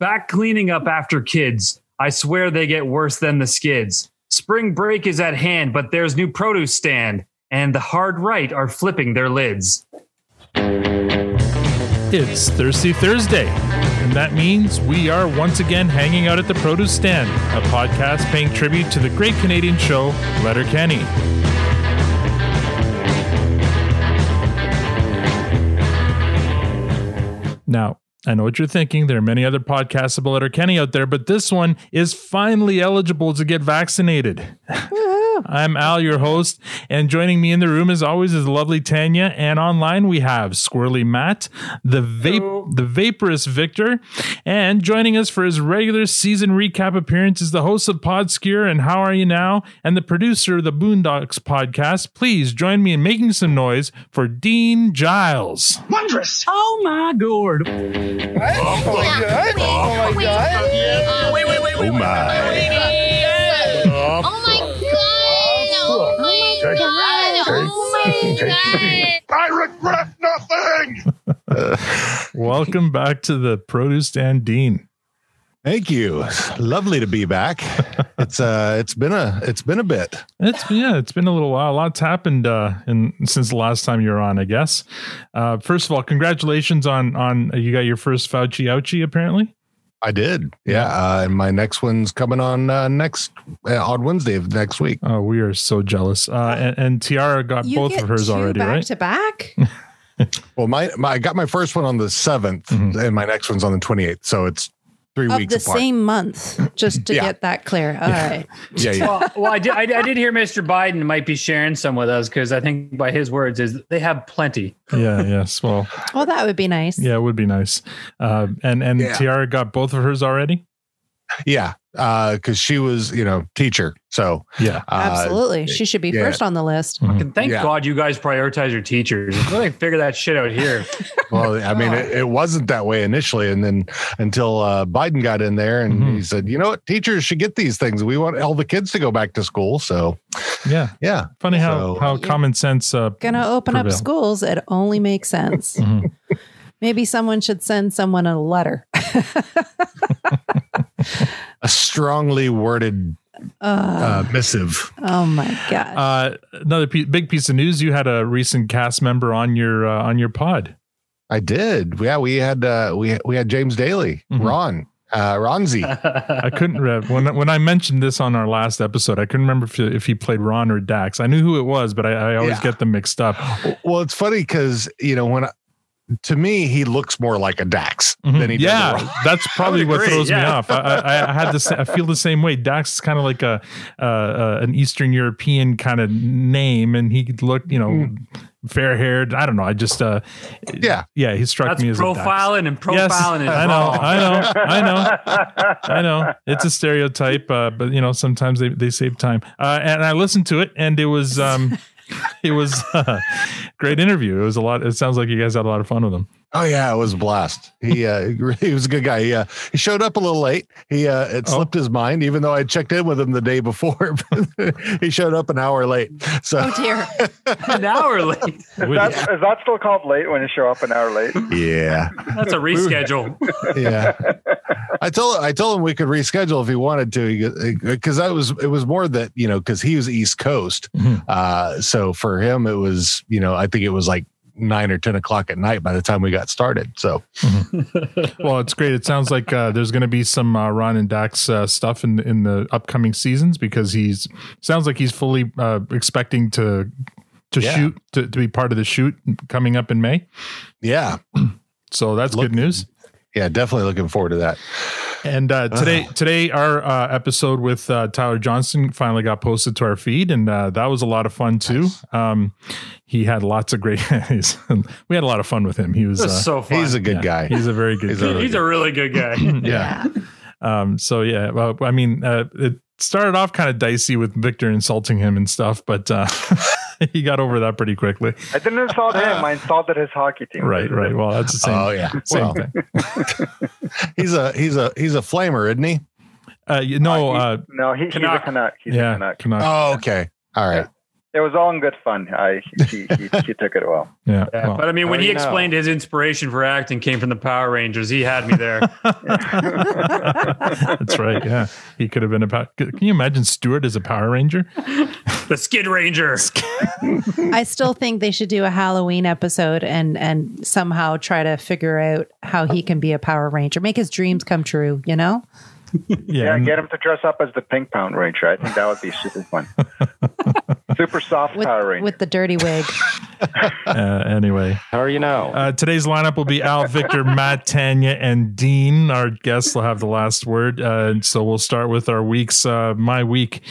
Back cleaning up after kids. I swear they get worse than the skids. Spring break is at hand, but there's new produce stand, and the hard right are flipping their lids. It's Thirsty Thursday, and that means we are once again hanging out at the Produce Stand, a podcast paying tribute to the great Canadian show Letterkenny. Now, I know what you're thinking. There are many other podcasts about Letterkenny out there, but this one is finally eligible to get vaccinated. I'm Al, your host, and joining me in the room as always is lovely Tanya, and online we have Squirrely Matt, the vape, the vaporous Victor, and joining us for his regular season recap appearance is the host of PodScure and How Are You Now, and the producer of the Boondocks podcast. Please join me in making some noise for Dean Giles. Wondrous. Oh my god. Oh my god. Oh my god. Wait, wait, wait, Oh my. Oh my god! Oh my god! Oh my god! I regret nothing. Welcome back to the Produce Stand, Dean. Thank you. Lovely to be back. It's uh it's been a it's been a bit. It's yeah, it's been a little while. A lot's happened uh in since the last time you were on, I guess. Uh first of all, congratulations on on you got your first Fauci ouchie apparently. I did. Yeah. Uh, and my next one's coming on uh, next uh, on Wednesday of next week. Oh, we are so jealous. Uh and, and Tiara got You both of hers two already, back right? to back. Well, my, my I got my first one on the 7th Mhm. and my next one's on the 28th. So it's three of weeks the apart. same month, just to Yeah. get that clear. All right. yeah, yeah. Well, well I, did, I, I did hear Mr. Biden might be sharing some with us because I think by his words is they have plenty. yeah, yes. Well, Well, that would be nice. yeah, it would be nice. Uh and and Yeah. Tiara got both of hers already? Yeah. Uh, cause she was, you know, teacher. So Yeah. uh, Absolutely. She should be yeah. first on the list. Mhm. And thank Yeah. God you guys prioritize your teachers. Let me figure that shit out here. Well, I mean, it, it wasn't that way initially, and then until uh, Biden got in there and Mhm. he said, "You know what? Teachers should get these things. We want all the kids to go back to school." So, Yeah. yeah, Funny how So- how Yeah. common sense uh Gonna open up schools. It only makes sense. mhm. Maybe someone should send someone a letter. a strongly worded uh, Uh, missive. oh my god. Uh, another pe- big piece of news: you had a recent cast member on your uh, on your pod. I did. Yeah, we had uh, we we had James Daly, Mhm. Ron, uh, Ronzi. I couldn't uh, when when I mentioned this on our last episode. I couldn't remember if if he played Ron or Dax. I knew who it was, but I, I always Yeah. get them mixed up. well, it's funny because you know when. I, to me, he looks more like a Dax Mhm. than he yeah, does. a that's probably what agree, throws me off. I, I, I had this. I feel the same way. Dax is kind of like a uh, uh, an Eastern European kind of name, and he looked, you know, Mm. fair haired. I don't know. I just, uh, Yeah. yeah, he struck That's me as a Dax. profiling and profiling is I know. I know, I know. I know it's a stereotype, uh, but you know sometimes they, they save time. Uh, and I listened to it, and it was um, it was uh, great interview. It was a lot. It sounds like you guys had a lot of fun with him. Oh yeah, it was a blast. He uh, he was a good guy. He uh, he showed up a little late. He uh, it Oh. slipped his mind, even though I checked in with him the day before. he showed up an hour late. So oh dear. An hour late. We- That's, is that still called late when you show up an hour late? yeah, That's a reschedule. yeah. I told I told him we could reschedule if he wanted to, because that was it was more that you know because he was East Coast. Mhm. Uh, so for him it was you know I think it was like nine or ten o'clock at night by the time we got started. So well, it's great. It sounds like uh, there's going to be some uh, Ron and Dax uh, stuff in in the upcoming seasons because he's sounds like he's fully uh, expecting to to Yeah. shoot to, to be part of the shoot coming up in May. yeah, So that's Look- good news. Yeah, definitely looking forward to that. And uh, today, today our uh, episode with uh, Tyler Johnson finally got posted to our feed, and uh, that was a lot of fun too. Um, he had lots of great. we had a lot of fun with him. He was. Was Uh, so fun. He's a good yeah, guy. He's a very good. He's guy. a- He's a really good guy. yeah. Um, so yeah, well, I mean, uh, it started off kind of dicey with Victor insulting him and stuff, but uh, he got over that pretty quickly. I didn't insult him. I insulted his hockey team. Right, right. Well, that's the same. Oh yeah, Same Well, thing. he's a he's a he's a flamer, isn't he? Uh, you know, uh, No, he, he's a Canuck. Canuck. He's a yeah, Canuck. Canuck. Oh, okay. All right. It was all in good fun. I he, he, he took it well. Yeah. Yeah, well, but I mean, when he you know. explained his inspiration for acting came from the Power Rangers, he had me there. that's right. Yeah. He could have been a power. Can you imagine Stewart as a Power Ranger? the Skid Ranger. I still think they should do a Halloween episode and and somehow try to figure out how he can be a Power Ranger, make his dreams come true. You know, Yeah, and- get him to dress up as the Pink Pound Ranger. I think that would be super fun. super soft with Power Ranger. with the dirty wig. uh, anyway. How are you now? Uh, today's lineup will be Al, Victor, Matt, Tanya, and Dean. Our guests will have the last word. Uh, so we'll start with our weeks. Uh, my week.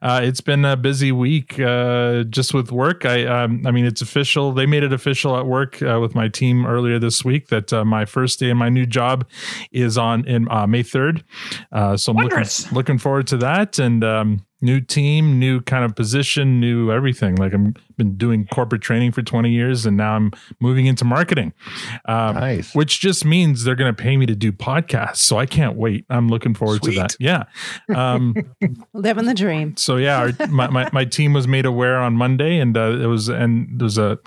Uh, it's been a busy week uh, just with work. I, um, I mean, it's official. They made it official at work uh, with my team earlier this week that uh, my first day in my new job is on in uh, May third. Uh, so I'm looking, looking forward to that. And um, new team, new kind of position, new everything. Like I'm been doing corporate training for 20 years, and now I'm moving into marketing. Um, Nice. Which just means they're going to pay me to do podcasts. So I can't wait. I'm looking forward to that. Yeah. Um, Living the dream. so yeah, our, my, my, my team was made aware on Monday, and uh, it was and there was a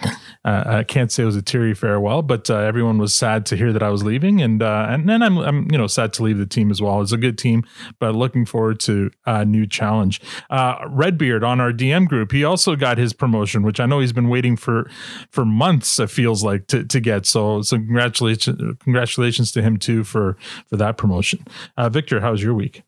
uh, I can't say it was a teary farewell, but uh, everyone was sad to hear that I was leaving, and uh, and then I'm I'm you know sad to leave the team as well. It's a good team, but looking forward to a new challenge. Uh, Redbeard on our DM group, he also got his promotion, which I know he's been waiting for for months. It feels like to, to get. So so congratulations congratulations to him too for for that promotion. Uh, Victor, how's your week?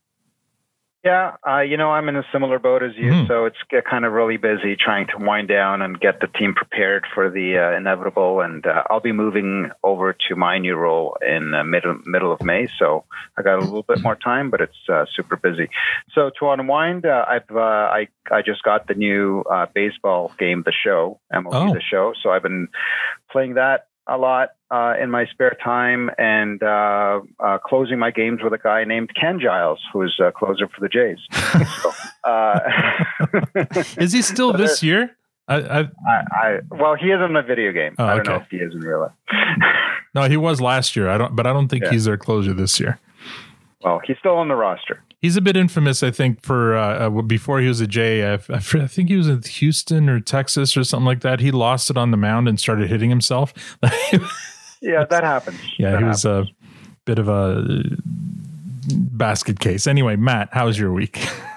Yeah, uh, you know, I'm in a similar boat as you, Mhm. so it's kind of really busy trying to wind down and get the team prepared for the uh, inevitable. And uh, I'll be moving over to my new role in uh, middle middle of May, so I got a little bit more time, but it's uh, super busy. So to unwind, uh, I've uh, I I just got the new uh, baseball game, the show, MLB Oh. the show. So I've been playing that a lot uh, in my spare time and uh, uh, closing my games with a guy named Ken Giles, who's a closer for the Jays. so, uh, Is he still this year? I, I I, I, well, he is in the video game. Oh, I don't know if he is in real life. no, he was last year. I don't, but I don't think Yeah. he's their closer this year. well, he's still on the roster. He's a bit infamous, I think, for uh, uh, before he was a Jay. I, I fr- I think he was in Houston or Texas or something like that. He lost it on the mound and started hitting himself. Yeah, that happens. yeah, That he was a bit of a basket case. Anyway, Matt, how was your week?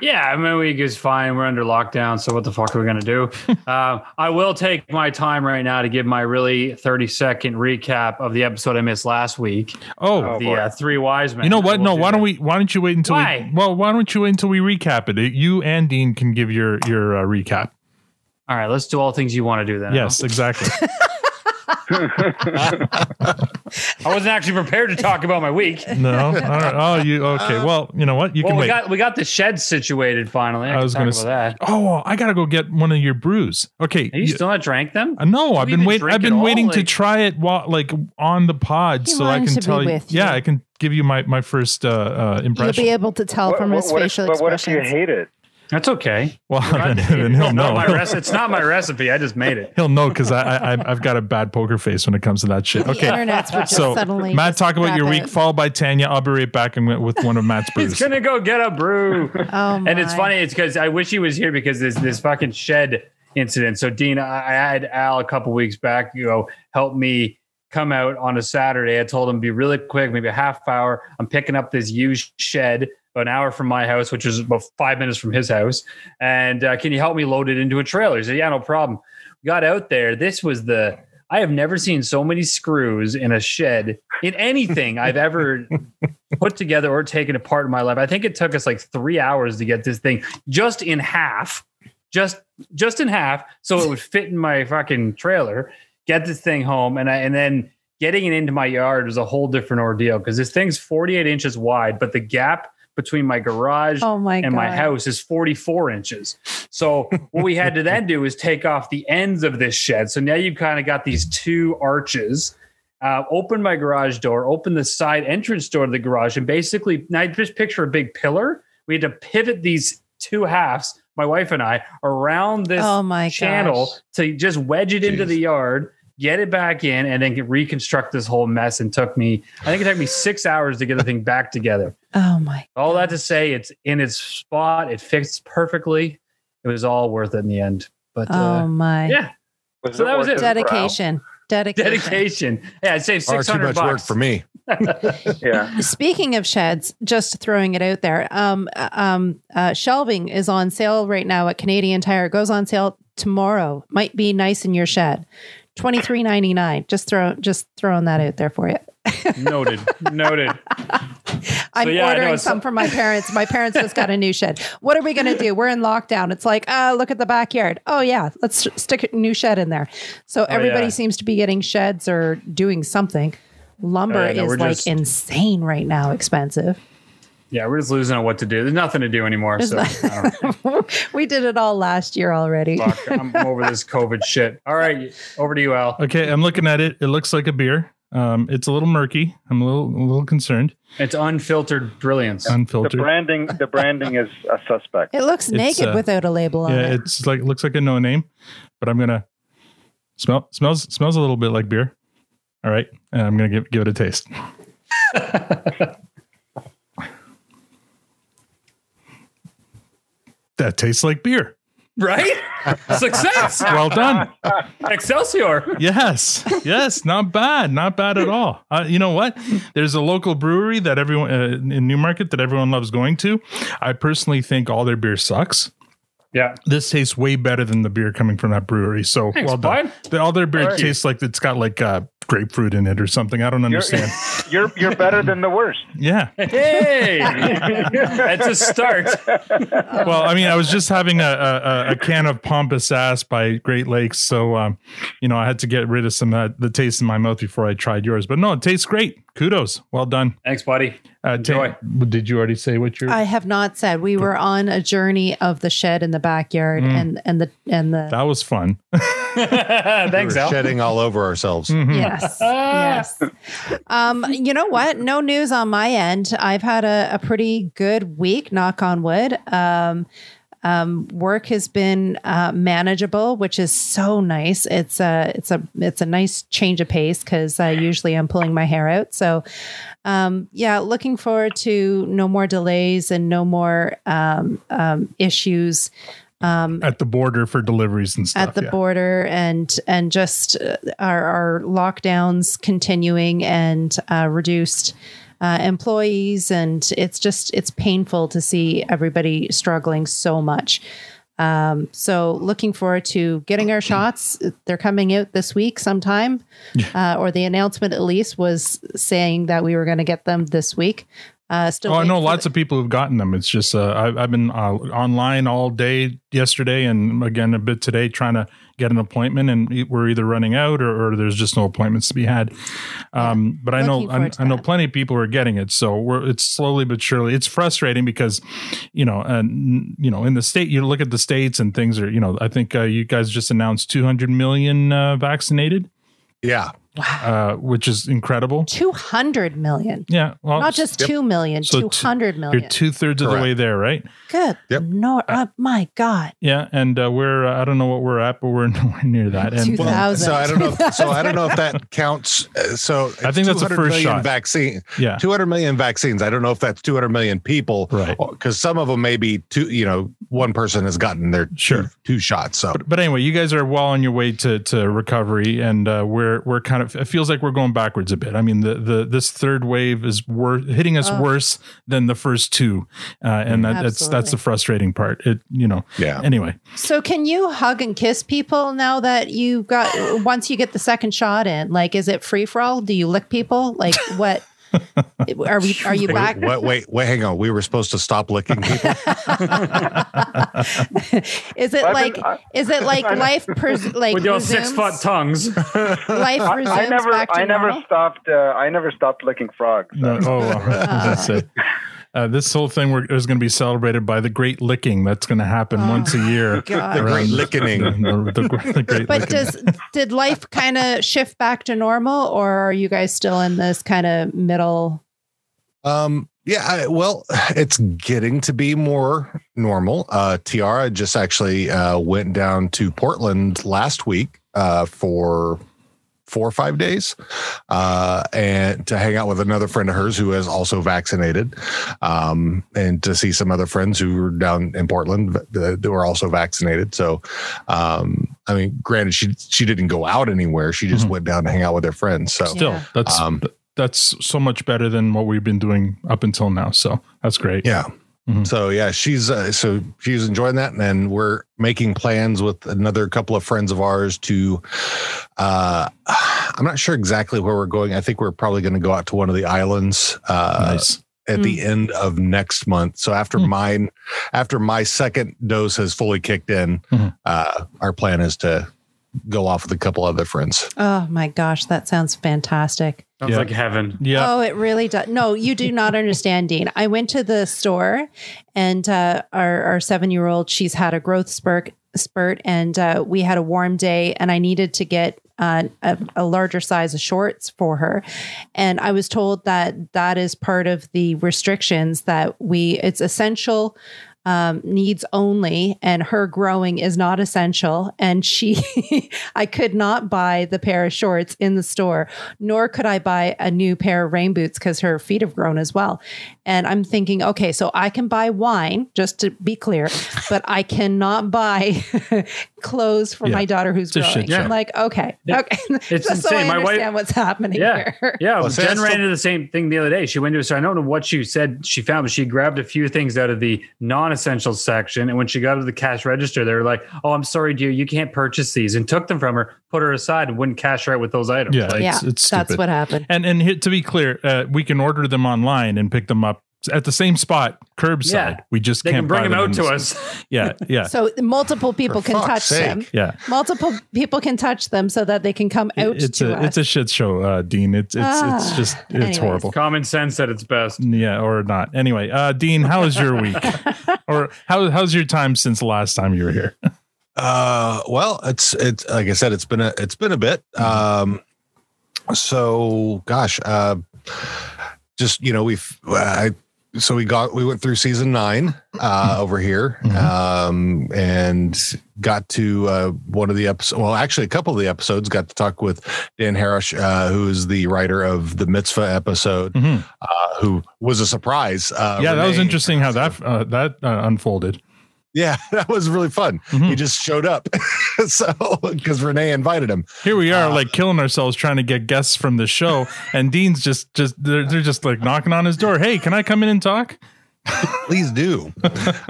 Yeah, my week is fine. We're under lockdown, so what the fuck are we gonna do? uh, I will take my time right now to give my really thirty second recap of the episode I missed last week. Oh, Oh, the uh, three wise men. you know what? We'll No, do why don't that. we? Why don't you wait until Why? we? Well, why don't you wait until we recap it? You and Dean can give your your uh, recap. All right, let's do all things you want to do then. Yes, exactly. I wasn't actually prepared to talk about my week. No. All right. Oh, you okay? Well, you know what? You Well, can we wait. got we got the shed situated finally. I, I was gonna about that. Oh, I gotta go get one of your brews. Okay. Are you still not drank them? Uh, no, I've you been even waiting. I've it been all? waiting to Like- try it while, like on the pod, He so I can tell you. with you. Yeah, I can give you my my first uh, uh, You'll be able to tell What- from what- his what if- facial but what if you hate it? That's okay. well, Not- then, then he'll it's not know. my recipe. It's not my recipe. I just made it. he'll know because I, I I've got a bad poker face when it comes to that shit. The Okay. internets just So, suddenly. Matt, talk about crap your week, out. followed by Tanya. I'll be right back and with one of Matt's brews. He's gonna go get a brew. Oh my. And it's funny. It's because I wish he was here because this this fucking shed incident. So Dean, I, I had Al a couple weeks back. You know, help me come out on a Saturday. I told him be really quick, maybe a half hour. I'm picking up this used shed about an hour from my house, which is about five minutes from his house. And uh, can you help me load it into a trailer? He said, Yeah, no problem. We got out there. This was the. I have never seen so many screws in a shed in anything I've ever put together or taken apart in my life. I think it took us like three hours to get this thing just in half, just just in half, so it would fit in my fucking trailer. Get this thing home, and I and then getting it into my yard was a whole different ordeal because this thing's 48 inches wide, but the gap between my garage Oh my and my house is 44 inches. So what we had to then do is take off the ends of this shed. So now you've kind of got these two arches. Uh, open my garage door, open the side entrance door to the garage, and basically now just picture a big pillar. We had to pivot these two halves, my wife and I, around this Oh my channel gosh. to just wedge it into the yard, get it back in, and then reconstruct this whole mess. And took me, I think it took me six hours to get the thing back together. Oh my. All that to say, it's in its spot. It fits perfectly. it was all worth it in the end. But uh, Oh my yeah, Was So that was it. dedication. Dedication. dedication. Yeah, it saved save Far six too hundred much work bucks for me. Yeah. Speaking of sheds, just throwing it out there, um, uh, um, uh, shelving is on sale right now at Canadian Tire. It goes on sale tomorrow. Might be nice in your shed. Twenty three ninety nine. Just throw, just throwing that out there for you. Noted. Noted. I'm yeah, I know, ordering it's- some for my parents. My parents just got a new shed. What are we going to do? We're in lockdown. It's like, uh, look at the backyard. Oh yeah, let's stick a new shed in there. So everybody Oh, yeah. seems to be getting sheds or doing something. Lumber Oh, yeah, no, is like just- insane right now, expensive. Yeah, we're just losing on what to do. There's nothing to do anymore. There's So don't we did it all last year already. Fuck, I'm over this COVID shit. All right, over to you, Al. Okay, I'm looking at it. It looks like a beer. Um, it's a little murky. I'm a little a little concerned. It's unfiltered brilliance. Unfiltered. The Unfiltered. branding, the branding is a suspect. It looks naked uh, without a label on it. yeah, it. it's like looks like a no name, but I'm gonna smell smells smells a little bit like beer. All right, and I'm gonna give give it a taste. that tastes like beer. Right? Success. Well done. Excelsior. Yes, yes, not bad, not bad at all. Uh, you know what? There's a local brewery that everyone uh, in Newmarket that everyone loves going to. I personally think all their beer sucks. Yeah. This tastes way better than the beer coming from that brewery. So Thanks, well done. bud. The, all their beer All right. tastes like it's got like uh, grapefruit in it or something. I don't You're, understand. you're you're better than the worst. yeah. Hey, that's a start. Well, I mean, I was just having a, a, a can of Pompous Ass by Great Lakes, so um, you know I had to get rid of some uh, the taste in my mouth before I tried yours. But no, it tastes great. Kudos, well done. Thanks, buddy. Uh, ta- Enjoy. did you already say what you're? I have not said we were on a journey of the shed in the backyard Mm. and and the and the that was fun. Thanks, We're Al. shedding all over ourselves. Mhm. yes yes um you know what no news on my end i've had a, a pretty good week knock on wood um um, work has been uh, manageable, which is so nice. It's a it's a it's a nice change of pace because uh, usually I'm pulling my hair out. So, um, yeah, looking forward to no more delays and no more um, um, At the border for deliveries and stuff. at the yeah. border and and just uh, our, our lockdowns continuing and uh, reduced uh, employees. And it's just it's painful to see everybody struggling so much. Um, so looking forward to getting our shots. They're coming out this week sometime. Uh, or the announcement at least was saying that we were going to get them this week uh, still Oh, I know lots the- of people who've gotten them. It's just uh, I've, I've been uh, online all day yesterday and again a bit today trying to get an appointment, and we're either running out or, or there's just no appointments to be had. Um, but I know I, I know plenty of people are getting it, so we're it's slowly but surely. It's frustrating because you know, and you know, in the state, you look at the states and things are you know. I think uh, you guys just announced 200 million uh, vaccinated, Yeah. Uh, which is incredible. 200 million Yeah, well, not just yep. 2 million, so 200 million. You're two thirds of the way there, right? Good. Yep. No, uh, my God. Yeah, and uh, we're uh, I don't know what we're at, but we're nowhere near that. And 2000. So I don't know. If, so I don't know if that counts. Uh, So I think that's the 200 first shot. vaccine. yeah, 200 million vaccines. I don't know if that's 200 million people, Right. Because some of them may be two. You know, one person has gotten their Sure. two, two shots. So but, but anyway, you guys are well on your way to to recovery, and uh, we're we're kind of it feels like we're going backwards a bit. I mean, the the this third wave is wor- hitting us Oh. worse than the first two, uh, and that, that's that's the frustrating part. It you know. yeah. Anyway, So can you hug and kiss people now that you got once you get the second shot in? Like is it free for all? Do you lick people? Like what are we are you Wait, back? wait, wait, wait, hang on. We were supposed to stop licking people. Is it I've like been- I- is it like life pers- like With your six foot tongues. life I, resumes I never, back to I never normal? stopped. Uh, I never stopped licking frogs. no, oh, well, that's it. Uh, this whole thing we're, is going to be celebrated by the great licking that's going to happen once a year. Oh, God. The great licking. The, the- the- the great But licking. does did life kind of shift back to normal or are you guys still in this kind of middle Um, yeah, I, well, it's getting to be more normal. Uh, Tiara just actually uh, went down to Portland last week uh, for four or five days, uh, and to hang out with another friend of hers who is also vaccinated, um, and to see some other friends who were down in Portland that, that were also vaccinated. So, um, I mean, granted, she she didn't go out anywhere; she just Mhm. went down to hang out with her friends. So, Still, Yeah. that's Um, that's so much better than what we've been doing up until now. So that's great. Yeah. Mhm. So yeah, she's uh, so she's enjoying that, and we're making plans with another couple of friends of ours to. Uh, I'm not sure exactly where we're going. I think we're probably going to go out to one of the islands uh, nice. at the end of next month. So after Hmm. mine, after my second dose has fully kicked in, Mhm. uh, our plan is to go off with a couple other friends. Oh my gosh, that sounds fantastic. Sounds Yeah. like heaven. Yeah. Oh, it really does. No, you do not understand, Dean. I went to the store, and uh, our our seven year old, she's had a growth spurt, spurt, and uh, we had a warm day, and I needed to get uh, a, a larger size of shorts for her, and I was told that that is part of the restrictions that we. It's essential. Um, needs only, and her growing is not essential. And she, I could not buy the pair of shorts in the store, nor could I buy a new pair of rain boots because her feet have grown as well. And I'm thinking, okay, so I can buy wine, just to be clear, but I cannot buy clothes for Yeah. my daughter who's It's growing. shit show. I'm like, okay, Yeah. okay. It's Just so insane. I My wife- understand what's happening Yeah. here. Yeah, Well, see, Jen that's ran into the same thing the other day. She went to, so I don't know what she said she found, but she grabbed a few things out of the non-essential section. And when she got to the cash register, they were like, "Oh, I'm sorry, dear, you can't purchase these," and took them from her, put her aside, and wouldn't cash right with those items. Yeah. Like, yeah, It's- it's that's what happened. And and to be clear, uh, we can order them online and pick them up at the same spot, curbside. Yeah. We just they can't can bring buy them out to the- us. Yeah, yeah, So multiple people For can touch sake. them. yeah. Multiple people can touch them so that they can come out it's to a us. it's a shit show, uh, Dean. It's it's it's Ah, just it's anyways. horrible. Common sense at its best. Yeah, or not. Anyway, uh, Dean, how was your week? or how how's your time since the last time you were here? Uh, well, it's it's like I said, it's been a it's been a bit. Um, so gosh, uh, just you know, we've I so we got we went through season nine uh over here, Mhm. um, and got to uh one of the episodes. Well, actually, a couple of the episodes got to talk with Dan Harris, uh, who is the writer of the Mitzvah episode, Mhm. uh, who was a surprise. Uh, yeah, that was interesting how that uh, that uh, unfolded. Yeah, that was really fun. Mhm. He just showed up, so because Renee invited him. Here we are, Uh, like killing ourselves trying to get guests from the show, and Dean's just just they're, they're just like knocking on his door. Hey, can I come in and talk? please do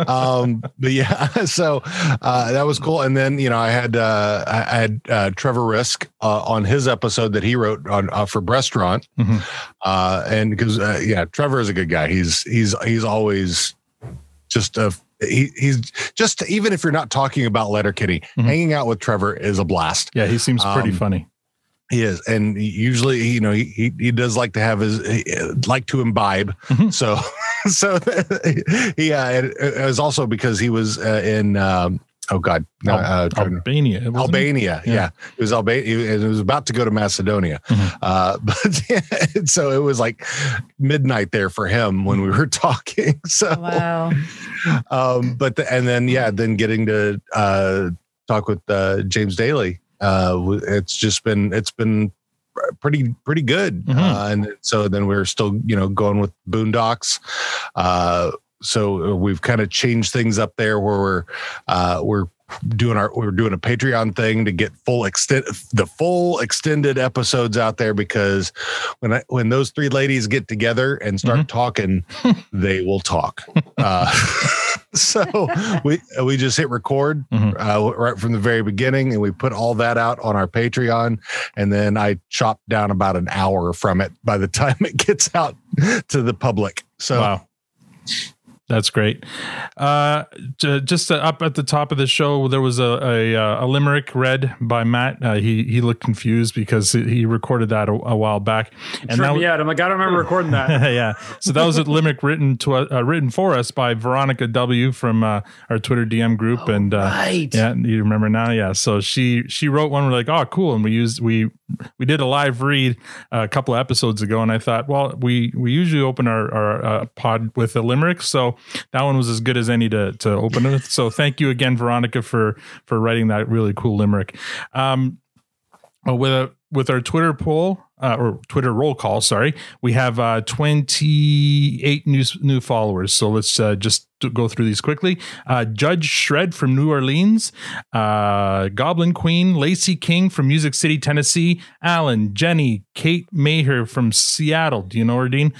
um but yeah so uh that was cool and then you know i had uh i had uh trevor risk uh, on his episode that he wrote on uh, for restaurant Mhm. uh and because uh, yeah trevor is a good guy he's he's he's always just a he, he's just even if you're not talking about letterkenny Mhm. hanging out with trevor is a blast Yeah, he seems pretty Um, funny. he is, and usually, you know, he he, does like to have his he, like to imbibe. Mhm. So, so he uh, it, it was also because he was uh, in um, oh god, no, uh, trying Albania. Albania. Yeah. Yeah. it was Albania. It was about to go to Macedonia, Mhm. uh, but yeah, so it was like midnight there for him when we were talking. So, wow. um but the, and then yeah then getting to uh talk with uh james daly uh it's just been it's been pretty pretty good Mhm. uh and so then we're still you know going with boondocks uh so we've kind of changed things up there where we're uh we're doing our we're doing a patreon thing to get full extent the full extended episodes out there because when I, when those three ladies get together and start talking they will talk uh so we we just hit record Mhm. uh, right from the very beginning and we put all that out on our patreon and then i chop down about an hour from it by the time it gets out to the public so Wow. That's great. Uh, j- just uh, up at the top of the show, there was a a, uh, a limerick read by Matt. Uh, he he looked confused because he recorded that a, a while back, and Trip that me. I'm like, I don't remember recording that. yeah. So that was a limerick written to uh, written for us by Veronica W from uh, our Twitter DM group, and uh, right. yeah, you remember now, yeah. So she she wrote one. We're like, oh, cool, and we used we we did a live read uh, a couple of episodes ago, and I thought, well, we we usually open our our uh, pod with a limerick, so that one was as good as any to to open with. So thank you again, Veronica, for for writing that really cool limerick. Um, with a with our Twitter poll uh, or Twitter roll call, sorry, we have uh, 28 new new followers. So let's uh, just go through these quickly. Uh, Judge Shred from New Orleans, uh, Goblin Queen, Lacey King from Music City, Tennessee, Alan, Jenny, Kate Maher from Seattle. Do you know her, Dean?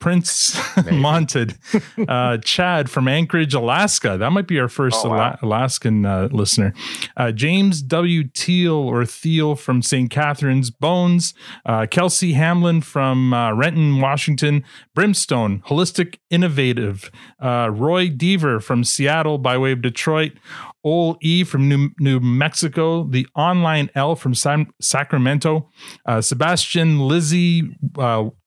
Prince Monted, uh, Chad from Anchorage, Alaska. That might be our first Oh, wow. Ala- Alaskan uh, listener. Uh, James W. Teal or Thiel from St. Catharines, Bones. Uh, Kelsey Hamlin from uh, Renton, Washington. Brimstone, Holistic Innovative. Uh, Roy Deaver from Seattle by way of Detroit. Ol E from New, New Mexico. The Online L from Sam- Sacramento. Uh, Sebastian Lizzie.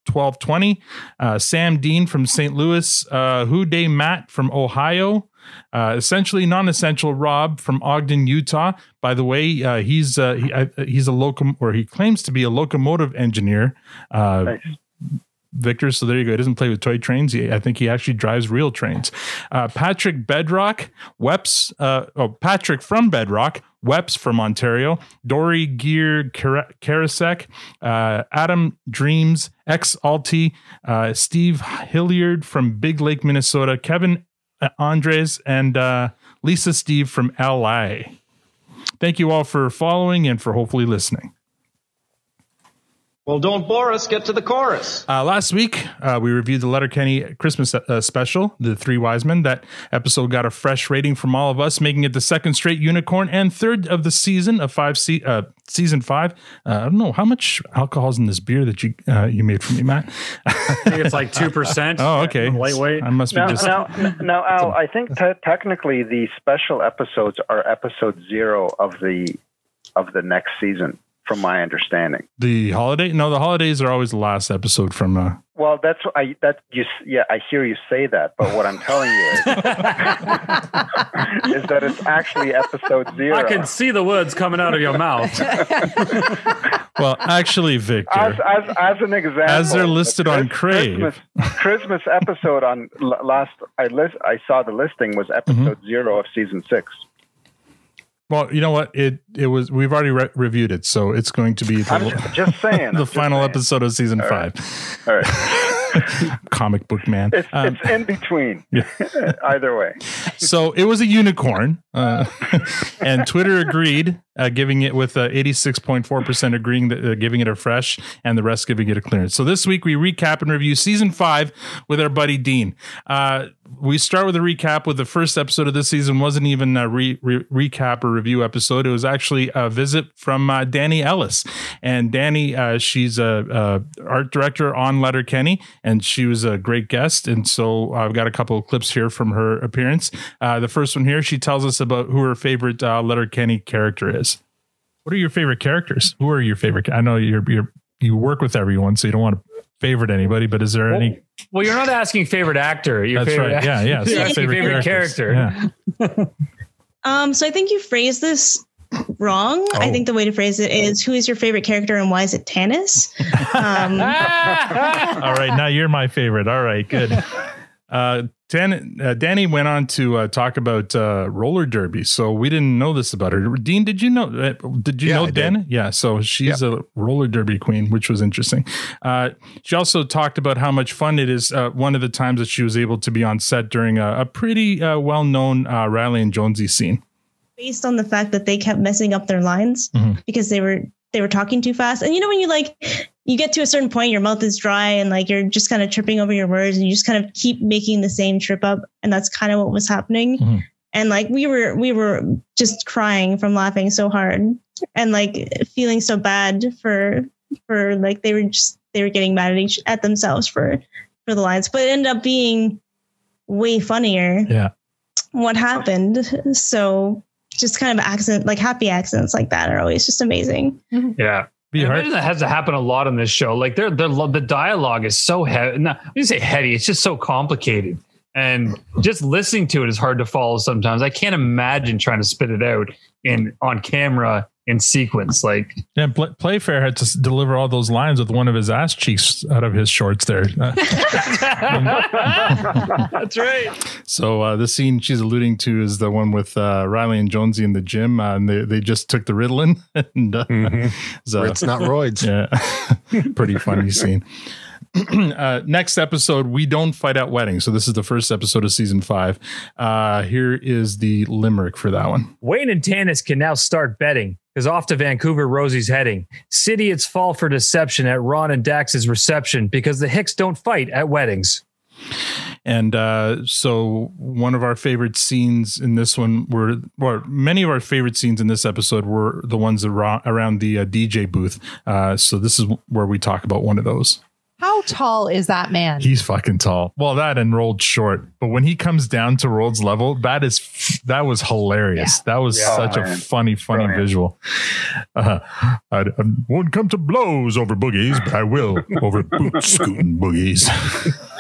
Uh, 1220 uh, sam dean from st louis uh, who day matt from ohio uh, essentially non-essential rob from ogden utah by the way uh, he's uh, he, he's a locom or he claims to be a locomotive engineer uh, Nice. Victor. So there you go. He doesn't play with toy trains. He, I think he actually drives real trains. Uh, Patrick Bedrock, Weps, uh, oh, Patrick from Bedrock, Weps from Ontario, Dory Gear Karasek, uh, Adam Dreams, X Alti, uh, Steve Hilliard from Big Lake, Minnesota, Kevin uh, Andres, and uh, Lisa Steve from LA. Thank you all for following and for hopefully listening. Well, don't bore us. Get to the chorus. Uh, last week, uh, we reviewed the Letterkenny Christmas uh, special, The Three Wise Men. That episode got a fresh rating from all of us, making it the second straight unicorn and third of the season of five se- uh, season five. Uh, I don't know how much alcohol's in this beer that you uh, you made for me, Matt. I think it's like two percent. Oh, okay. Lightweight. I must be Now, just now, now, Al, I think te- technically the special episodes are episode zero of the of the next season, from my understanding. the holiday. No, the holidays are always the last episode from. Uh, Well, that's I that you yeah I hear you say that, but what I'm telling you is, is that it's actually episode zero. I can see the words coming out of your mouth. well, actually, Victor. as, as as an example, As they're listed the on Chris- Crave. Christmas, Christmas episode on l- last I list I saw the listing was episode Mm-hmm. zero of season six. Well, you know what? It it was. We've already re- reviewed it, so it's going to be the, I'm just, saying. I'm the final saying. episode of season five. All right, Comic book man. it's, Um, it's in between. Either way, so it was a unicorn, uh, and Twitter agreed, uh, giving it with eighty six point four percent agreeing that uh, giving it a fresh, and the rest giving it a clearance. So this week we recap and review season five with our buddy Dean. Uh, we start with a recap with the first episode of this season wasn't even a re- re- recap or review episode. It was actually a visit from uh, Danny Ellis, and Danny, uh, she's a, a art director on Letterkenny, and she was a great guest. And so I've got a couple of clips here from her appearance. Uh, the first one here, she tells us about who her favorite uh, Letterkenny character is. What are your favorite characters? Who are your favorite? I know you're you're you work with everyone, so you don't want to favorite anybody. But is there any? Well, you're not asking favorite actor. Your That's favorite right. Yeah, yeah. You're asking favorite, character. Yeah. Um, so I think you phrased this wrong. I Oh. think the way to phrase it is who is your favorite character and why is it Tanis? Um, All right, now you're my favorite. All right, good. Uh, Dan, uh, Danny went on to uh, talk about uh, roller derby, so we didn't know this about her. Dean, did you know? Uh, did you Yeah, know I did. Dan? Yeah, so she's a roller derby queen, which was interesting. Uh, she also talked about how much fun it is. Uh, one of the times that she was able to be on set during a, a pretty uh, well-known uh, Riley and Jonesy scene. Based on the fact that they kept messing up their lines Mhm. because they were they were talking too fast. And you know when you like you get to a certain point, your mouth is dry and like you're just kind of tripping over your words and you just kind of keep making the same trip up. And that's kind of what was happening. Mhm. And like we were we were just crying from laughing so hard and like feeling so bad for for like they were just they were getting mad at each at themselves for for the lines. But it ended up being way funnier Yeah. what happened. So just kind of accident, like happy accidents like that are always just amazing. Mm-hmm. Yeah. Be I imagine that has to happen a lot on this show. Like, they're, they're, the dialogue is so heavy. No, when you say heavy, it's just so complicated. And just listening to it is hard to follow sometimes. I can't imagine trying to spit it out in on camera in sequence. Like Yeah, Pl- Playfair had to s- deliver all those lines with one of his ass cheeks out of his shorts there. Uh, that's right. so uh, the scene she's alluding to is the one with uh, Riley and Jonesy in the gym, uh, and they, they just took the Ritalin. and, uh, so- It's not roids. Yeah, pretty funny scene. uh, next episode, we don't fight at weddings. So this is the first episode of season five. Uh, here is the limerick for that one. Wayne and Tanis can now start betting because off to Vancouver Rosie's heading. City it's fall for deception at Ron and Dax's reception because the Hicks don't fight at weddings. And uh, so, one of our favorite scenes in this one were, or many of our favorite scenes in this episode were the ones around, around the uh, DJ booth. Uh, so, this is where we talk about one of those. How tall is that man? He's fucking tall. Well, that and rolled short, but when he comes down to Rold's level, that is that was hilarious. That was Yeah. such Oh, a funny, funny Brilliant. visual. Uh, I, I won't come to blows over boogies, but I will over boot scooting boogies.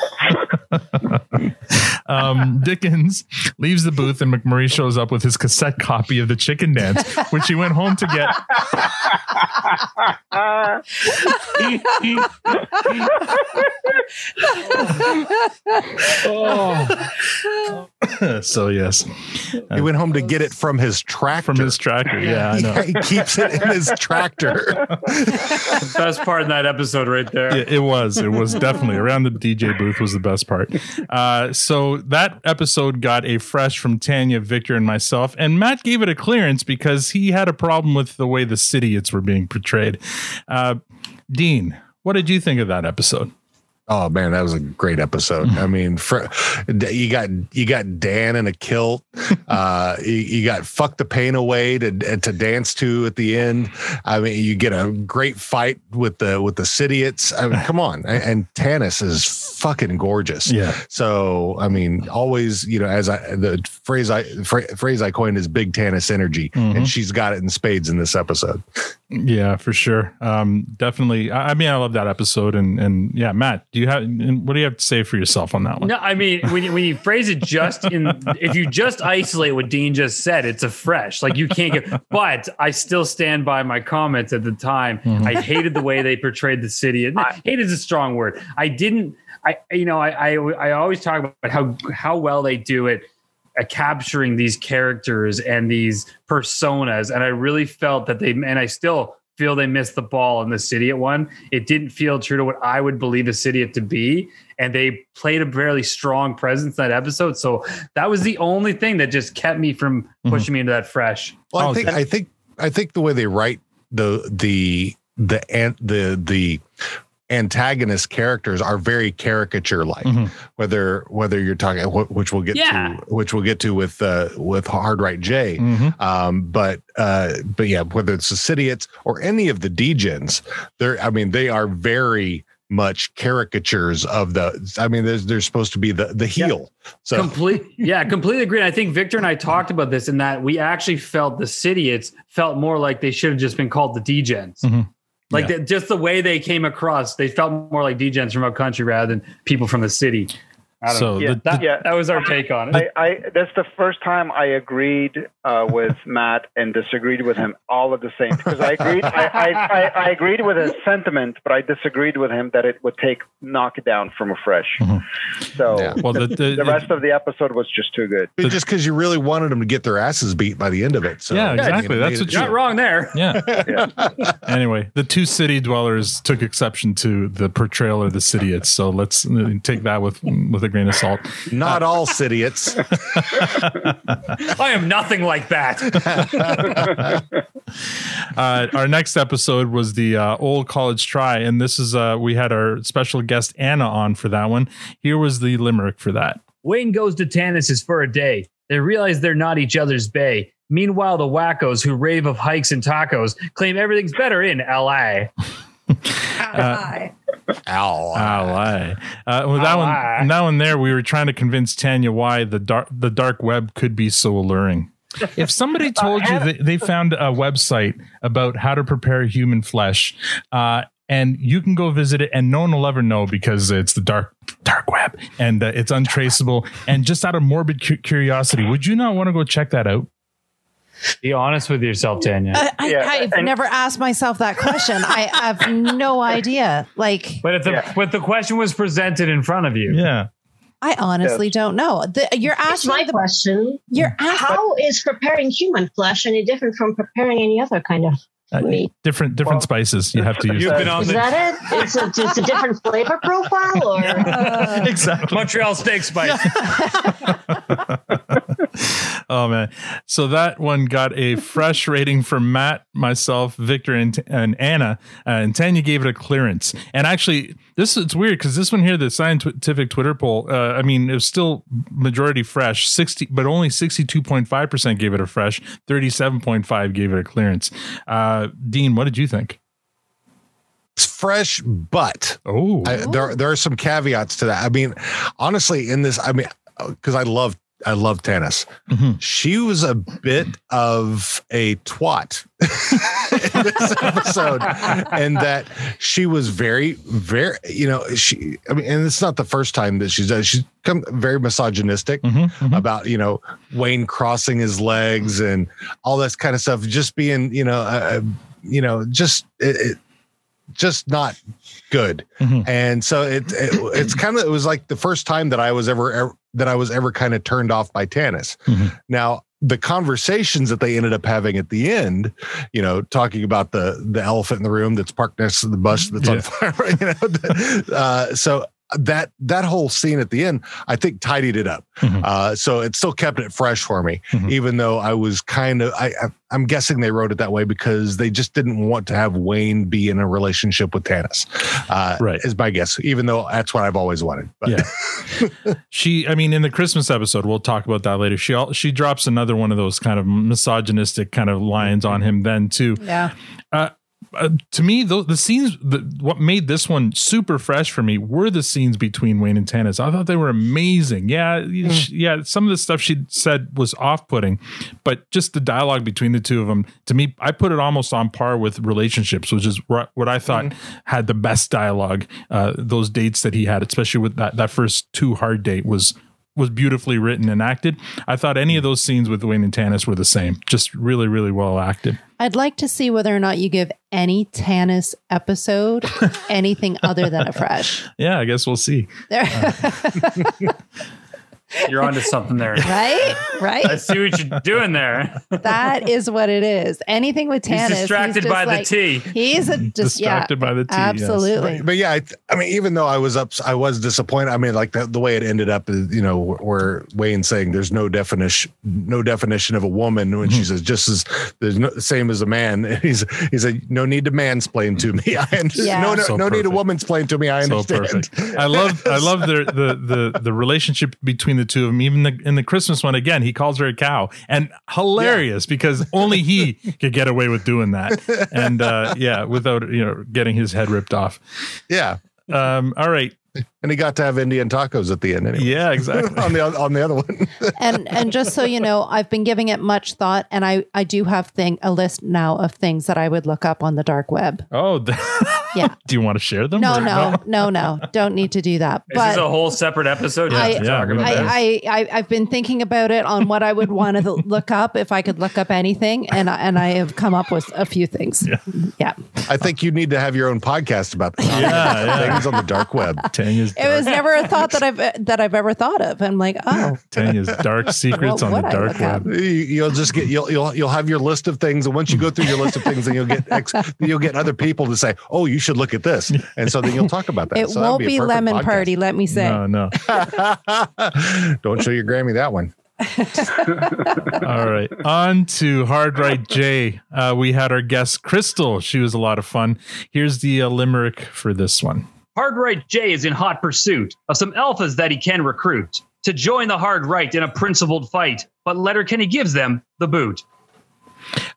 um, Dickens leaves the booth and McMurray shows up with his cassette copy of the chicken dance, which he went home to get. so yes, He went home to get it from his tractor. from his tractor. Yeah, I know. he keeps it in his tractor. Best part in that episode right there. It, it was. It was definitely around the DJ booth was the best part. Uh, so that episode got a fresh from Tanya, Victor, and myself, and Matt gave it a clearance because he had a problem with the way the Sidiots were being portrayed. Uh, Dean, what did you think of that episode? Oh man, that was a great episode. I mean, fr- you got you got Dan in a kilt. Uh, you, you got "Fuck the Pain Away" to to dance to at the end. I mean, you get a great fight with the with the Sidiots. I mean, come on, and, and Tanis is fucking gorgeous. Yeah. So I mean, always you know, as I the phrase I phrase I coined is "big Tanis energy," and she's got it in spades in this episode. Yeah, for sure. Um, definitely. I, I mean, I love that episode, and and yeah, Matt, do you have what do you have to say for yourself on that one? No, I mean when you, when you phrase it just in, if you just isolate what Dean just said, it's a fresh. Like you can't get. But I still stand by my comments at the time. I hated the way they portrayed the city. And hate is a strong word. I didn't. I you know I I, I always talk about how how well they do it. At capturing these characters and these personas, and I really felt that they, and I still feel they missed the ball in the city at one. It didn't feel true to what I would believe a city to be. And they played a fairly strong presence in that episode. So that was the only thing that just kept me from mm-hmm. pushing me into that fresh. Well, Oh, I think I think I think the way they write the the the and the the antagonist characters are very caricature like Mhm. whether whether you're talking which we'll get Yeah. to which we'll get to with uh with hard right Jay Mhm. um but uh but yeah whether it's the Sidiots or any of the degens they're i mean they are very much caricatures of the i mean there's they're supposed to be the the heel so Complete, yeah, completely agree. And I think Victor and I talked about this in that we actually felt the Sidiots felt more like they should have just been called the Degens. Mhm. Like Yeah. the, just the way they came across, they felt more like Degens from out country rather than people from the city. I don't So know. the- Yeah, that, the- Yeah. that was our take on it. I, I that's the first time I agreed uh, with Matt and disagreed with him all at the same because I agreed I, I, I, I agreed with his sentiment, but I disagreed with him that it would take knock it down from a fresh. So Yeah. Well, the, the, the rest of the episode was just too good. It's just because you really wanted them to get their asses beat by the end of it so Yeah, I mean, exactly. it That's what it- you- Not wrong there. yeah. anyway, the two city dwellers took exception to the portrayal of the Sidiots. So let's uh, take that with with a grain of salt. not all Sidiots. I am nothing like that. Uh, our next episode was the uh, old college try, and this is uh, we had our special guest Anna on for that one. Here was the limerick for that. Wayne goes to Tanis for a day. They realize they're not each other's bay. Meanwhile, the wackos who rave of hikes and tacos claim everything's better in LA. Hi. Ow. Ally. Uh, with that Ally. one, that one there, we were trying to convince Tanya why the dark the dark web could be so alluring. If somebody told you that they found a website about how to prepare human flesh, uh, and you can go visit it, and no one will ever know because it's the dark dark web and uh, it's untraceable, and just out of morbid cu- curiosity, would you not want to go check that out? Be honest with yourself, Tanya. I, I, Yeah, I've and- never asked myself that question. I have no idea. Like, But if the Yeah. but the question was presented in front of you, Yeah. I honestly don't know. The, you're That's asking my the, question. you're asking. How is preparing human flesh any different from preparing any other kind of Uh, different different Well, spices you have to use. you've been on Is the that it? It's a, it's a different flavor profile, or? Uh, exactly. Montreal steak spice. oh man. So that one got a fresh rating from matt myself victor and, and anna. Uh, and tanya gave it a clearance. And actually this it's weird because this one here the scientific twitter poll uh, i mean it was still majority fresh. 60 but only 62.5% gave it a fresh. 37.5 gave it a clearance. Uh, dean what did you think It's fresh, but oh I, there there are some caveats to that. I mean, honestly, in this, I mean, uh, because I love I love Tanis. Mhm. She was a bit of a twat in this episode, and that she was very, very, you know, she. I mean, and it's not the first time that she's done. She's come very misogynistic Mhm, mhm. about you know Wayne crossing his legs and all this kind of stuff. Just being, you know, uh, you know, just it, it, just not good. Mhm. And so it, it it's kind of it was like the first time that I was ever, ever that I was ever kind of turned off by Tanis. Mhm. Now the conversations that they ended up having at the end, you know, talking about the the elephant in the room that's parked next to the bus that's Yeah. on fire, you know. Uh, so that that whole scene at the end, I think tidied it up. Mhm. Uh, so it still kept it fresh for me, Mhm. even though I was kind of I, I I'm guessing they wrote it that way because they just didn't want to have Wayne be in a relationship with Tanis. Uh, Right. is my guess, even though that's what I've always wanted. But Yeah. she i mean in the christmas episode we'll talk about that later she al- she drops another one of those kind of misogynistic kind of lines on him then too yeah. uh, to me, the, the scenes, the, what made this one super fresh for me were the scenes between Wayne and Tanis. I thought they were amazing. Yeah, Mm. she- yeah. Some of the stuff she said was off-putting, but just the dialogue between the two of them, to me, I put it almost on par with relationships, which is what what I thought Mm-hmm. had the best dialogue. Uh, those dates that he had, especially with that that first two hard date, was was beautifully written and acted. I thought any of those scenes with Wayne and Tanis were the same, just really, really well acted. I'd like to see whether or not you give any Tanis episode anything other than a fresh. Yeah, I guess we'll see. There, You're onto something there. right? Right? I see what you're doing there. That is what it is. Anything with He's Tanis. distracted just by like- the tea. He's a just Distracted yeah, by the tea, yes. Absolutely. But yeah, I, I mean, even though I was up, I was disappointed. I mean, like the, the way it ended up is, you know, where Wayne saying there's no definition, no definition of a woman when she mm-hmm. says just as there's no same as a man. And he's he said no need to mansplain to me. I understand. Yeah. No, no, So no need a perfect. woman's plain to me. I so understand. perfect. I love I love the, the the the relationship between the two of them. Even the, in the Christmas one, again, he calls her a cow, and hilarious because only he could get away with doing that, and uh, yeah, without you know getting his head ripped off. Yeah, Um, all right, and he got to have Indian tacos at the end. Anyway. yeah, exactly. on the on the other one. and and just so you know, I've been giving it much thought, and I I do have thing a list now of things that I would look up on the dark web. Oh, th- Yeah. do you want to share them? No, or no, no, no. Don't need to do that. Is this a whole separate episode? I, to Yeah, talk we're about gonna- this? I, I, I, I've been thinking about it on what I would want to look up if I could look up anything, and I, and I have come up with a few things. Yeah. Yeah. I think you need to have your own podcast about the Yeah, yeah. things on the dark web. Tanya's It was never a thought that I've that I've ever thought of. I'm like, oh, Tanya's dark secrets What on the I dark web. You- You'll just get you'll you'll you'll have your list of things, and once you go through your list of things, then you'll get ex, you'll get other people to say, "Oh, you should look at this," and so then you'll talk about that. it So won't a be lemon podcast. party. Let me say. No, no. Don't show your Grammy that one. All right. On to Hard Right Jay. Uh, we had our guest Crystal. She was a lot of fun. Here's the uh, limerick for this one. Hard Right J is in hot pursuit of some alphas that he can recruit to join the Hard Right in a principled fight, but Letterkenny gives them the boot.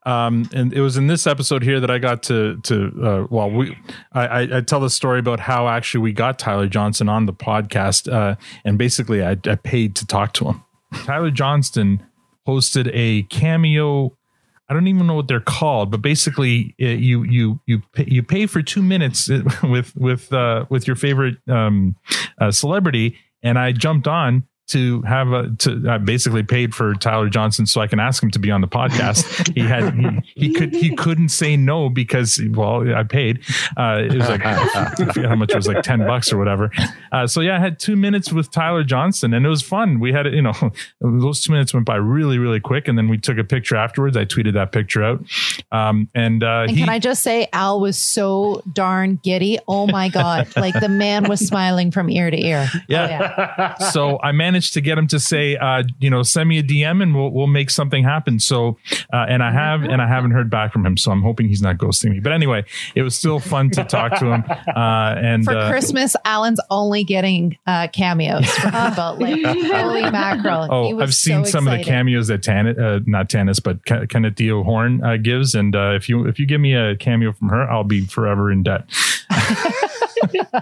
Um, and it was in this episode here that I got to to uh, well, we I, I, tell the story about how actually we got Tyler Johnston on the podcast, uh, and basically I, I paid to talk to him. Tyler Johnston hosted a cameo. I don't even know what they're called, but basically uh, you you you pay, you pay for two minutes with with uh, with your favorite um, uh, celebrity, and I jumped on to have a to I basically paid for Tyler Johnston so I can ask him to be on the podcast. he had he, he could he couldn't say no because well I paid. Uh, it was like how much it was like ten bucks or whatever. Uh, so yeah, I had two minutes with Tyler Johnston and it was fun. We had you know those two minutes went by really really quick and then we took a picture afterwards. I tweeted that picture out. Um, and uh, And he, can I just say, Al was so darn giddy. Oh my God. like the man was smiling from ear to ear. Oh, Yeah. so I managed to get him to say, uh, you know, send me a DM and we'll we'll make something happen. So, uh, and I have, and I haven't heard back from him. So I'm hoping he's not ghosting me. But anyway, it was still fun to talk to him. Uh, and For uh, Christmas, Alan's only getting uh, cameos from people. Like, holy mackerel. He Oh, was I've seen so some of the cameos that Tan, uh, not Tanis, but Ke- Kaniehtiio Horn uh, gives, and uh, if you if you give me a cameo from her, I'll be forever in debt.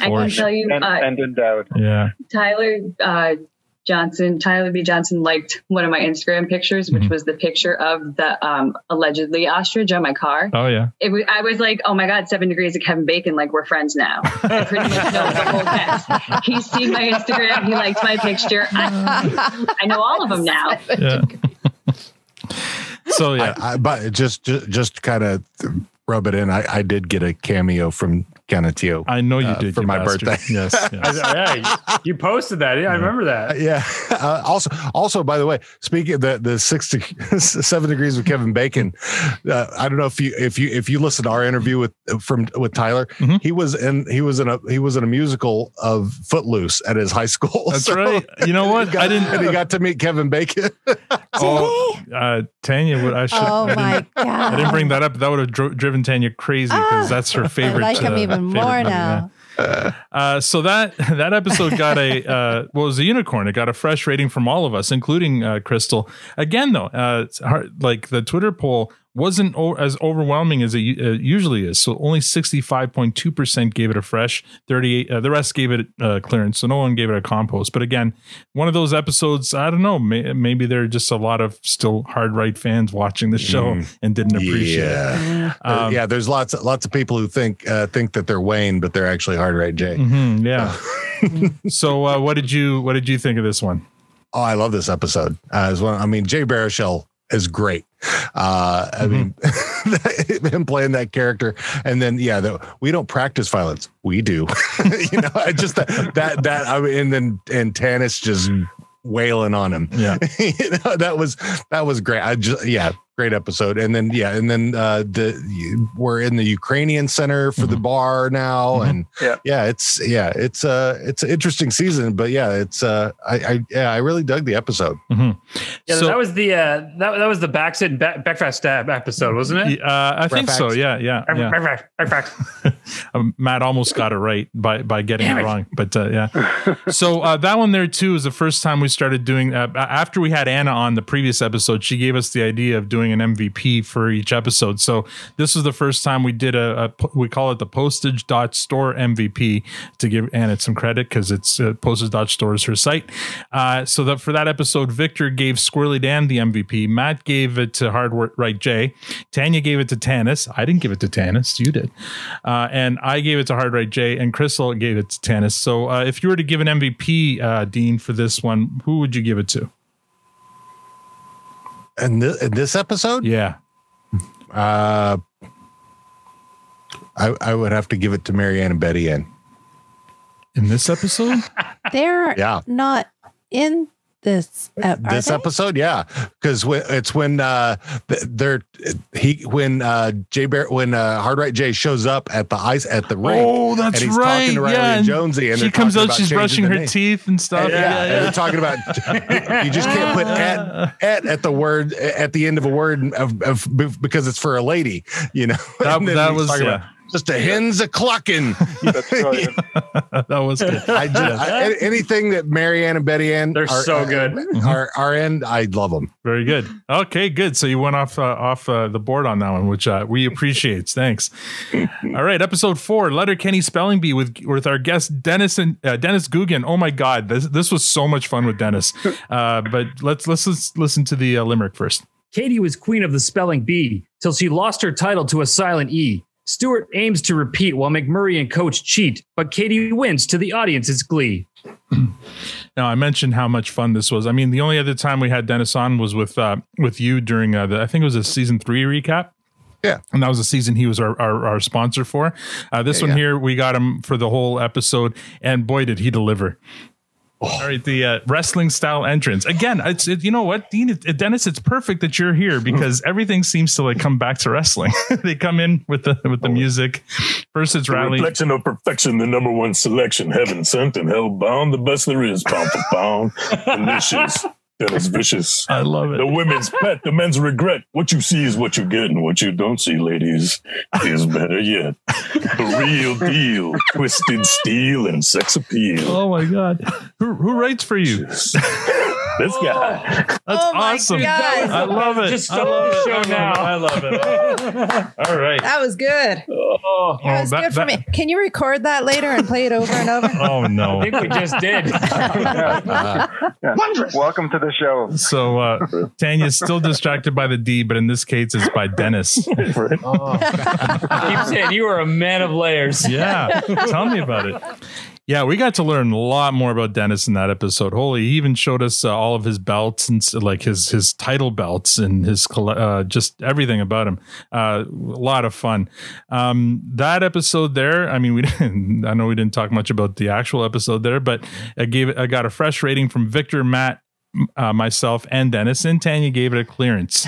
I can tell you, and, uh, and endowed. Yeah, Tyler uh, Johnston, Tyler B. Johnston liked one of my Instagram pictures, which Mhm. was the picture of the um, allegedly ostrich on my car. oh yeah, It was, I was like, oh my God, seven degrees of Kevin Bacon, like we're friends now. I pretty much know the whole cast. He's seen my Instagram. He liked my picture. I, I know all of them now. yeah. so yeah, I, I, but just just, just kind of rub it in. I, I did get a cameo from Kaniehtiio. I know you uh, did for you my bastard. birthday. Yes, yes. yeah, you- you posted that. Yeah, I remember that. Yeah. Uh, also, also, by the way, speaking of the the six to seven degrees of Kevin Bacon, uh, I don't know if you if you if you listen to our interview with from with Tyler, Mhm. he was in he was in a he was in a musical of Footloose at his high school. That's So right. You know what? got- I didn't. and he got to meet Kevin Bacon. Oh, uh, Tanya, would I should. Oh I didn't, my God. I didn't bring that up. That would have dro- driven Tanya crazy because Ah, that's her favorite. I like him uh, even more now. Uh, so that that episode got a uh, well, it was a unicorn. It got a fresh rating from all of us, including uh, Crystal. Again, though, uh, it's hard, like the Twitter poll wasn't o- as overwhelming as it uh, usually is. So only sixty five point two percent gave it a fresh. Thirty eight. Uh, the rest gave it uh, clearance. So no one gave it a compost. But again, one of those episodes. I don't know. May, maybe there are just a lot of still hard right fans watching the show Mm. and didn't appreciate it. yeah, Um, yeah. There's lots lots of people who think uh, think that they're Wayne, but they're actually Hard Right Jay. mhm, yeah. so uh, what did you what did you think of this one? Oh, I love this episode. Uh, as well, I mean, Jay Baruchel is great. Uh, I mean, him playing that character, and then yeah, the, we don't practice violence. We do. you know, I just that that that. I mean, and then and Tanis just wailing on him. Yeah. you know, that was that was great. I just yeah, great episode. And then yeah, and then uh, the we're in the Ukrainian Center for the bar now, and Yeah. yeah, it's yeah, it's uh it's an interesting season, but yeah, it's uh I, I yeah, I really dug the episode. Mhm. Yeah, So- that was the uh, that, that was the backsit and back, backfast stab episode, wasn't it? Uh, I think so. Yeah, yeah, yeah. Backfast, backfast. Um, Matt almost got it right by by getting Damn it it. wrong, but uh, yeah. So uh, that one there too is the first time we started doing. Uh, after we had Anna on the previous episode, she gave us the idea of doing an MVP for each episode. So this was the first time we did a, a we call it the postage dot store MVP to give Anna some credit because it's uh, postage dot store is her site. Uh, so that for that episode, Victor gave Squirrely Dan the MVP. Matt gave it to Hard Work Right Jay. Tanya gave it to Tanis. I didn't give it to Tanis. You did. Uh, and I gave it to Hard Right Jay, and Crystal gave it to Tanis. So uh, if you were to give an MVP, uh, Dean, for this one, who would you give it to? And this, in this episode, Yeah. uh, I I would have to give it to Mary-Anne and Betty-Anne. In this episode? They're Yeah. not in this. Uh, this they? episode yeah because it's when uh th- they're he when uh jay bear when uh hard right jay shows up at the ice at the rink Oh, that's and he's right. talking to Reilly yeah. and and jonesy and she comes out, she's brushing her name. teeth and stuff. yeah, and they're talking about you just can't put at at at the word at the end of a word of, of because it's for a lady you know That- that was- yeah. about, just a hen's a clucking That's brilliant. that was good. I just I, anything that Mary-Anne and Betty Ann They're so good. are are in I love them Very good. Okay, good. So you went off uh, off uh, the board on that one, which uh, we appreciate. Thanks. All right, episode four, Letterkenny Spelling Bee with with our guest Dennis and uh, Dennis Guggen. Oh my God, this this was so much fun with Dennis. Uh, but let's let's, let's listen to the uh, limerick first. Katy was queen of the spelling bee till she lost her title to a silent E. Stewart aims to repeat while McMurray and coach cheat, but Katy wins to the audience's glee. Now I mentioned how much fun this was. I mean, the only other time we had Dennis on was with uh, with you during uh, the I think it was a season three recap. Yeah. And that was the season he was our, our, our sponsor for. Uh, this Yeah, one yeah. here, we got him for the whole episode, and boy, did he deliver. All right, the uh, wrestling style entrance again. It's it, you know what, Dean, it, Dennis. It's perfect that you're here because everything seems to like come back to wrestling. they come in with the with the music. First, it's The rally. reflection of perfection, the number one selection, heaven sent and hell bound, the best there is, pound for pound, delicious. Dennis Vicious. I love it. The women's pet, the men's regret. What you see is what you get, and what you don't see, ladies, is better yet. The real deal, twisted steel and sex appeal. Oh my god, who who writes for you? This guy. That's Oh my awesome. God. I love it. Just I stop love the it. show I now. I love it. All right. That was good. Oh, That was that- good for that- me. Can you record that later and play it over and over? Oh no. I think we just did. Welcome to the show. So uh, Tanya's still distracted by the D, but in this case, it's by Dennis. Keep saying you are a man of layers. yeah, tell me about it. Yeah, we got to learn a lot more about Dennis in that episode. Holy, he even showed us uh, all of his belts and like his his title belts and his uh, just everything about him. Uh, a lot of fun. Um, that episode there, I mean, we didn't. I know we didn't talk much about the actual episode there, but I gave it. I got a fresh rating from Victor, Matt, uh, myself, and Dennis, and Tanya gave it a clearance.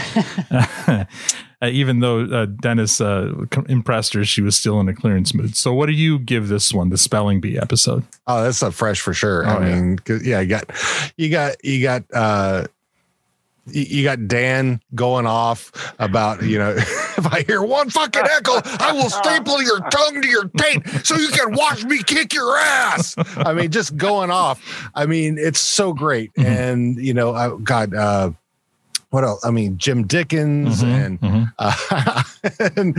Uh, even though uh, Dennis uh, impressed her, she was still in a clearance mood. So, what do you give this one, the spelling bee episode? Oh, that's a fresh for sure. Oh, I yeah. mean, yeah, you got, you got, you got, uh, you got Dan going off about, you know, if I hear one fucking echo, I will staple your tongue to your tape so you can watch me kick your ass. I mean, just going off. I mean, it's so great. Mm-hmm. And, you know, I, God, uh, what else? I mean, Jim Dickens Mm-hmm. and, uh, and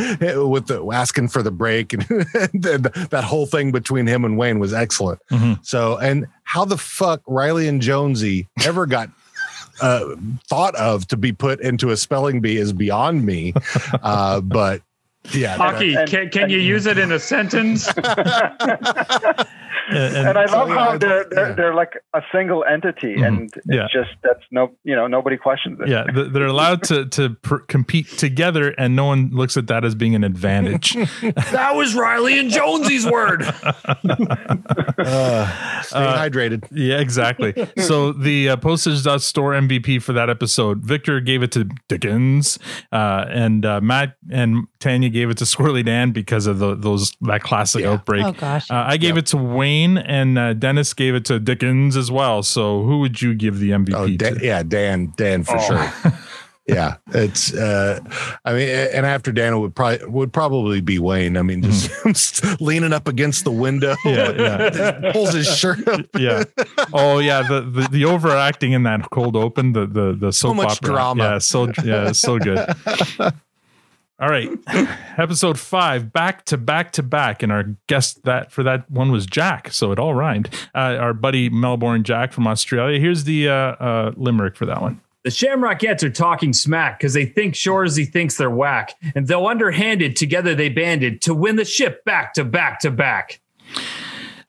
with the asking for the break and, that that whole thing between him and Wayne was excellent. Mhm. So, and how the fuck Reilly and Jonesy ever got uh, thought of to be put into a spelling bee is beyond me. Uh, but yeah, Hockey, And- can, can you use it in a sentence? And, And I love so, how yeah, they're they're, yeah. they're like a single entity, Mhm. and it's Yeah. just that's no you know nobody questions it. yeah, they're allowed to to pr- compete together, and no one looks at that as being an advantage. that was Reilly and Jonesy's word. uh, stay Uh, hydrated. Yeah, exactly. so the uh, postage.store MVP for that episode, Victor gave it to Dickens, uh, and uh, Matt and Tanya gave it to Squirrely Dan because of the, those that classic Yeah. outbreak. Oh gosh. Uh, I gave it to Wayne, and uh, Dennis gave it to Dickens as well. So who would you give the MVP Oh, Dan, yeah, Dan, Dan for Oh. sure. Yeah, it's. uh I mean, and after Dan it would probably would probably be Wayne. I mean, just leaning up against the window, Yeah, yeah. pulls his shirt up. yeah. Oh yeah, the, the the overacting in that cold open, the the the soap so much opera. drama. Yeah, so yeah, so good. All right, episode five, back to back to back, and our guest that for that one was Jack. So it all rhymed. Uh, our buddy Melbourne Jack from Australia. Here's the uh, uh, limerick for that one. The Shamrockettes are talking smack because they think Shoresy thinks they're whack. And though underhanded, together they banded to win the ship back to back to back.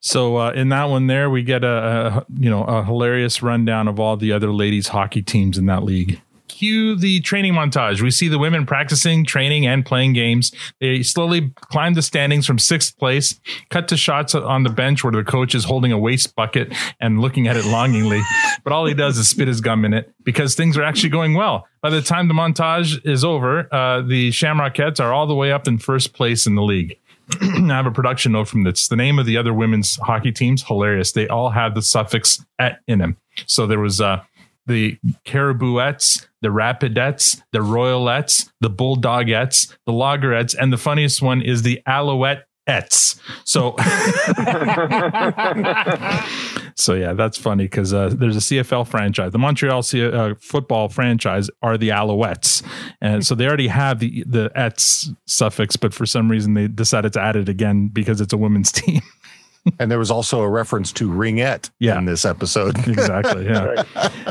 So uh, in that one, there we get a, a you know a hilarious rundown of all the other ladies hockey teams in that league. Cue the training montage. We see the women practicing, training, and playing games. They slowly climb the standings from sixth place. Cut to shots on the bench where the coach is holding a waste bucket and looking at it longingly. but all he does is spit his gum in it because things are actually going well. By the time the montage is over, uh, the Shamrockettes are all the way up in first place in the league. I have a production note from this. The name of the other women's hockey teams, hilarious. They all have the suffix "et" in them. So there was uh, the Caribouettes, the Rapidettes, the Royalettes, the Bulldogettes, the Loggerettes, and the funniest one is the Alouetteettes. So, so yeah, that's funny because uh, there's a CFL franchise. The Montreal C- uh, football franchise are the Alouettes, and so they already have the the "ets" suffix, but for some reason they decided to add it again because it's a women's team. And there was also a reference to ringette Yeah. in this episode. Exactly. Yeah.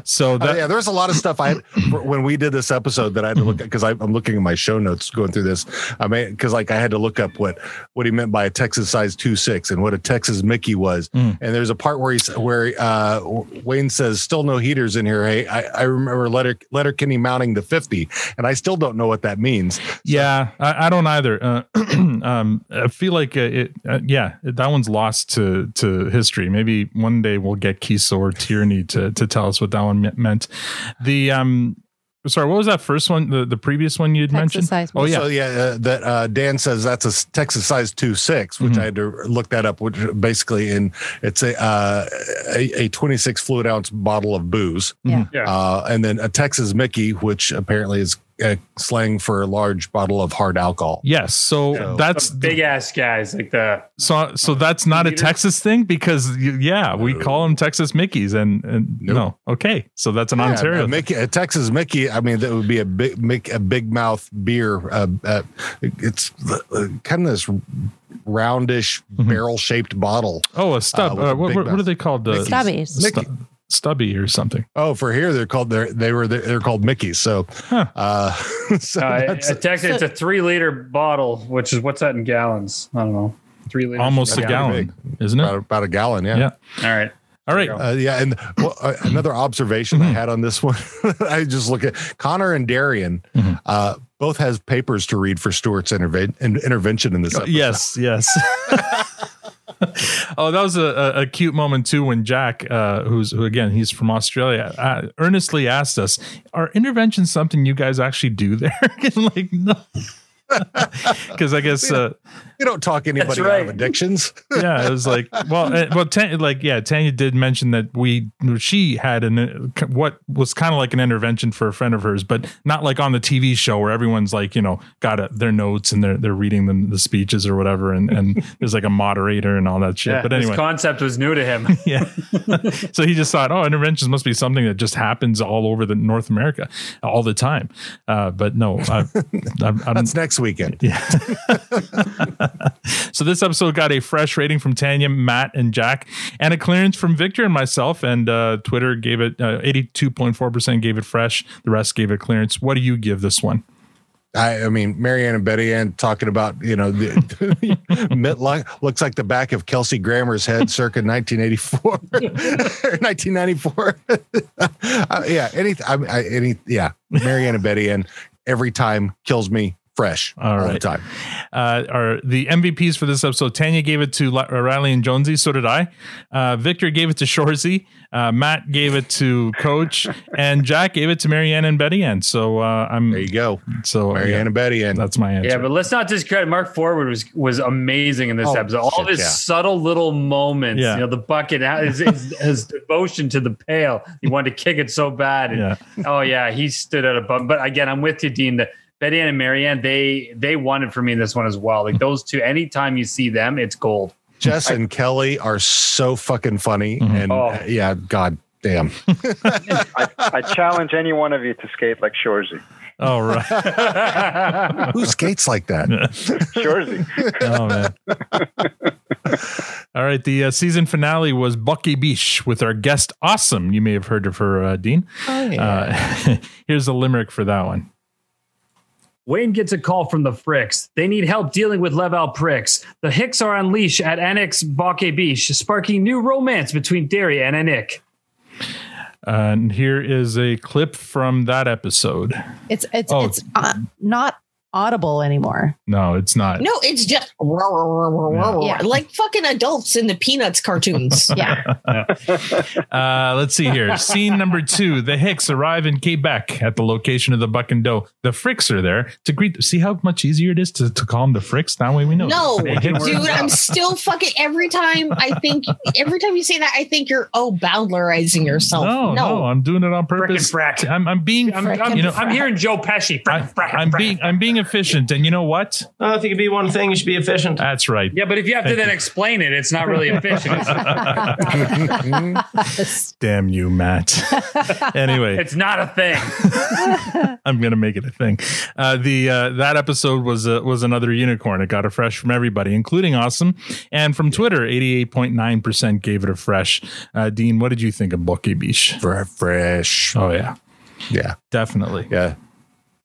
So Uh, yeah, there's a lot of stuff I when we did this episode that I had to look at because I'm looking at my show notes going through this. I mean, because like I had to look up what what he meant by a Texas size two six and what a Texas Mickey was. Mm. And there's a part where he's where uh, Wayne says, "Still no heaters in here." Hey, I, I remember Letter Letterkenny mounting the 50, and I still don't know what that means. Yeah, I, I don't either. Uh, um, I feel like uh, it. Uh, yeah, that one's lost to to history. Maybe one day we'll get Keeso or Tierney to to tell us what that one meant. The um, sorry, what was that first one? The the previous one you'd mentioned? size Oh yeah, So yeah, uh, that uh, Dan says that's a Texas size two six, which Mhm. I had to look that up. Which basically in it's a uh, a, a 26 fluid ounce bottle of booze, Yeah. Yeah. uh, and then a Texas Mickey, which apparently is uh, slang for a large bottle of hard alcohol. yes. So So- that's big ass guys like the so so that's not a Texas thing because yeah, we call them Texas Mickeys and and Nope. no, okay, so that's an Yeah, Ontario. a, Mickey, a Texas Mickey. I mean, that would be a big, Mick- a big mouth beer. Uh, uh, it's uh, kind of this roundish, Mhm. barrel shaped bottle. oh, a stub. uh, Uh, what, what, what are they called? Uh, Stubbies. stu- stubby or something. Oh, for here they're called they're they were they're called Mickeys. So, Huh. uh, so uh, that's- a Tex- it's a three liter bottle, which is what's that in gallons? I don't know. Three liters. Almost a Yeah, gallon, isn't it? about a gallon. Yeah. Yeah. All right. All right. Uh, yeah, and well, uh, another observation Mm-hmm. I had on this one, I just look at Connor and Darian. Mm-hmm. Uh, both has papers to read for Stewart's interve- intervention in this. Oh, Episode. yes, yes. oh, that was a, a, cute moment too when Jack, uh, who's who again, he's from Australia, uh, earnestly asked us, "Are interventions something you guys actually do there?" like, no, because I guess. Uh, you don't talk anybody out of addictions. yeah, it was like, well, uh, well, Tanya, like, yeah, Tanya did mention that we, she had an, uh, what was kind of like an intervention for a friend of hers, but not like on the TV show where everyone's like, you know, got a, their notes and they're, they're reading them, the speeches or whatever. And, and there's like a moderator and all that shit. Yeah, but anyway, this concept was new to him. yeah. so he just thought, oh, interventions must be something that just happens all over the North America all the time. Uh, but no, I, I'm, I'm, That's next weekend. yeah. so this episode got a fresh rating from Tanya, Matt, and Jack, and a clearance from Victor and myself. And uh, Twitter gave it uh, 82.4% gave it fresh. The rest gave it clearance. What do you give this one? I, I mean, Mary-Anne and Betty-Anne talking about, you know, the, Mitt lo- looks like the back of Kelsey Grammer's head circa 1984 1994. uh, yeah. Any, I, I, any, yeah. Mary-Anne and Betty-Anne every time kills me fresh All all, the time. uh, are the MVPs for this episode. Tanya gave it to uh, Reilly and Jonesy. So did I. Uh, Victor gave it to Shoresy. Uh, Matt gave it to Coach, and Jack gave it to Mary-Anne and Betty-Anne. So uh, I'm There you go. so Mary-Anne yeah, and Betty-Anne. that's my answer. Yeah, but let's not discredit Mark Forward was was amazing in this Oh, episode. All shit, his yeah. subtle little moments, Yeah. you know, the bucket, his, his, his devotion to the pail. He wanted to kick it so bad. And, Yeah. Oh yeah, he stood at a bum. But again, I'm with you, Dean. The Betty-Anne and Mary-Anne, they they won it for me in this one as well. Like those two, anytime you see them, it's gold. Jess and Kelly are so fucking funny. Mhm. And Oh. uh, yeah, God damn. I, I challenge any one of you to skate like Shoresy. All right. Who skates like that? Shoresy. oh man. All right, the uh, season finale was Bock et Biche with our guest Awesome. You may have heard of her, uh, Dean. Oh, Uh, here's a limerick for that one. Wayne gets a call from the Fricks. They need help dealing with Leval pricks. The Hicks are on leash at Annex Bake Beach, sparking new romance between Derry and Anik. and here is a clip from that episode. It's it's Oh. it's uh, not audible anymore. No, it's not. No, it's just roar, roar, roar, roar, roar, Yeah. like fucking adults in the Peanuts cartoons. Yeah. Uh, let's see here. Scene number two. The Hicks arrive in Quebec at the location of the Buck and Doe. The Fricks are there to greet. Them. See how much easier it is to, to call them the Fricks? That way we know. No, dude, I'm still fucking. Every time I think, every time you say that, I think you're oh bowdlerizing yourself. No, no, I'm doing it on purpose. Frickin' frack. I'm, I'm being, I'm, I'm, you know, I'm hearing Joe Pesci. Frack, frack, I'm frack. being I'm being efficient, and you know what? Uh, if you could be one thing, you should be efficient. That's right. Yeah, but if you have to then you. explain it, it's not really efficient. Damn you, Matt. anyway, it's not a thing. I'm gonna make it a thing. Uh, the uh, that episode was uh, was another unicorn. It got a fresh from everybody, including awesome. And from Twitter, 88.9 percent gave it a fresh. Uh, Dean, what did you think of Bock et Biche? Fresh. Oh yeah, Yeah. definitely. Yeah.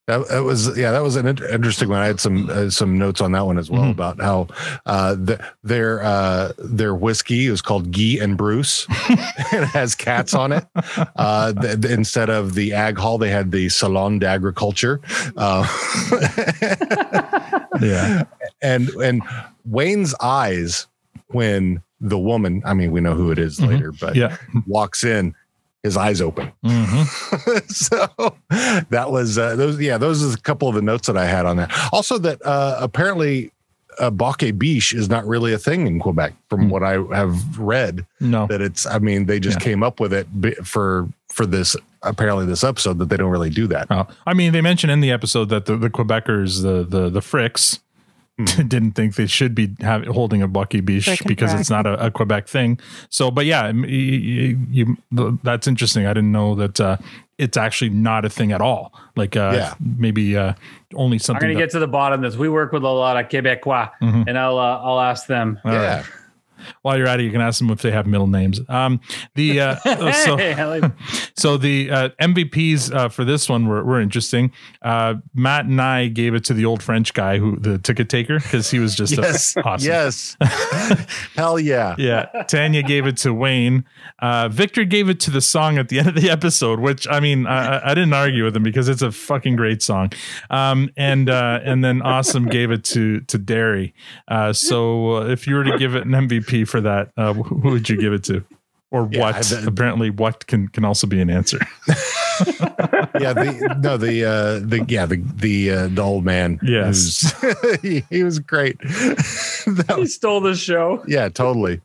That, that was yeah that was an interesting one. I had some uh, some notes on that one as well Mhm. about how uh, the, their uh, their whiskey is called Guy and Bruce. it has cats on it. Uh, th- th- instead of the Ag Hall, they had the Salon d'Agriculture. Uh, Yeah. and and Wayne's eyes when the woman, I mean, we know who it is Mhm. later, but Yeah. walks in, his eyes open. Mhm. so that was uh, those. Yeah, those are a couple of the notes that I had on that. Also, that uh, apparently. Uh, Bake Biche is not really a thing in Quebec, from what I have read. No. That it's, I mean, they just Yeah. came up with it for for this apparently this episode that they don't really do that. Oh, I mean, they mentioned in the episode that the, the Quebecers, the the the Fricks, didn't think they should be have, holding a Bock et Biche Frickin' because it's not a, a Quebec thing. So, but yeah, m- y- y- you, that's interesting. I didn't know that uh, it's actually not a thing at all. Like, uh, Yeah. maybe uh, only I'm something. going to that- get to the bottom of this. We work with a lot of Quebecois, Mhm. and I'll uh, I'll ask them. All right. While you're at it, you can ask them if they have middle names. Um, the uh, so Hey, I like- so the uh, MVPs uh, for this one were, were interesting. Uh, Matt and I gave it to the old French guy who the ticket taker because he was just Yes, a, awesome. yes, hell yeah, Yeah, Tanya gave it to Wayne. Uh, Victor gave it to the song at the end of the episode, which I mean, I, I- I didn't argue with him because it's a fucking great song. Um, and uh, and then Awesome gave it to to Derry. Uh, so uh, if you were to give it an MVP for that, uh, who would you give it to? Or Yeah, what? the- Apparently, what can can also be an answer. yeah, the no, the uh the yeah, the the uh, the old man. Yes. he, he was great. that He stole the show. yeah, totally.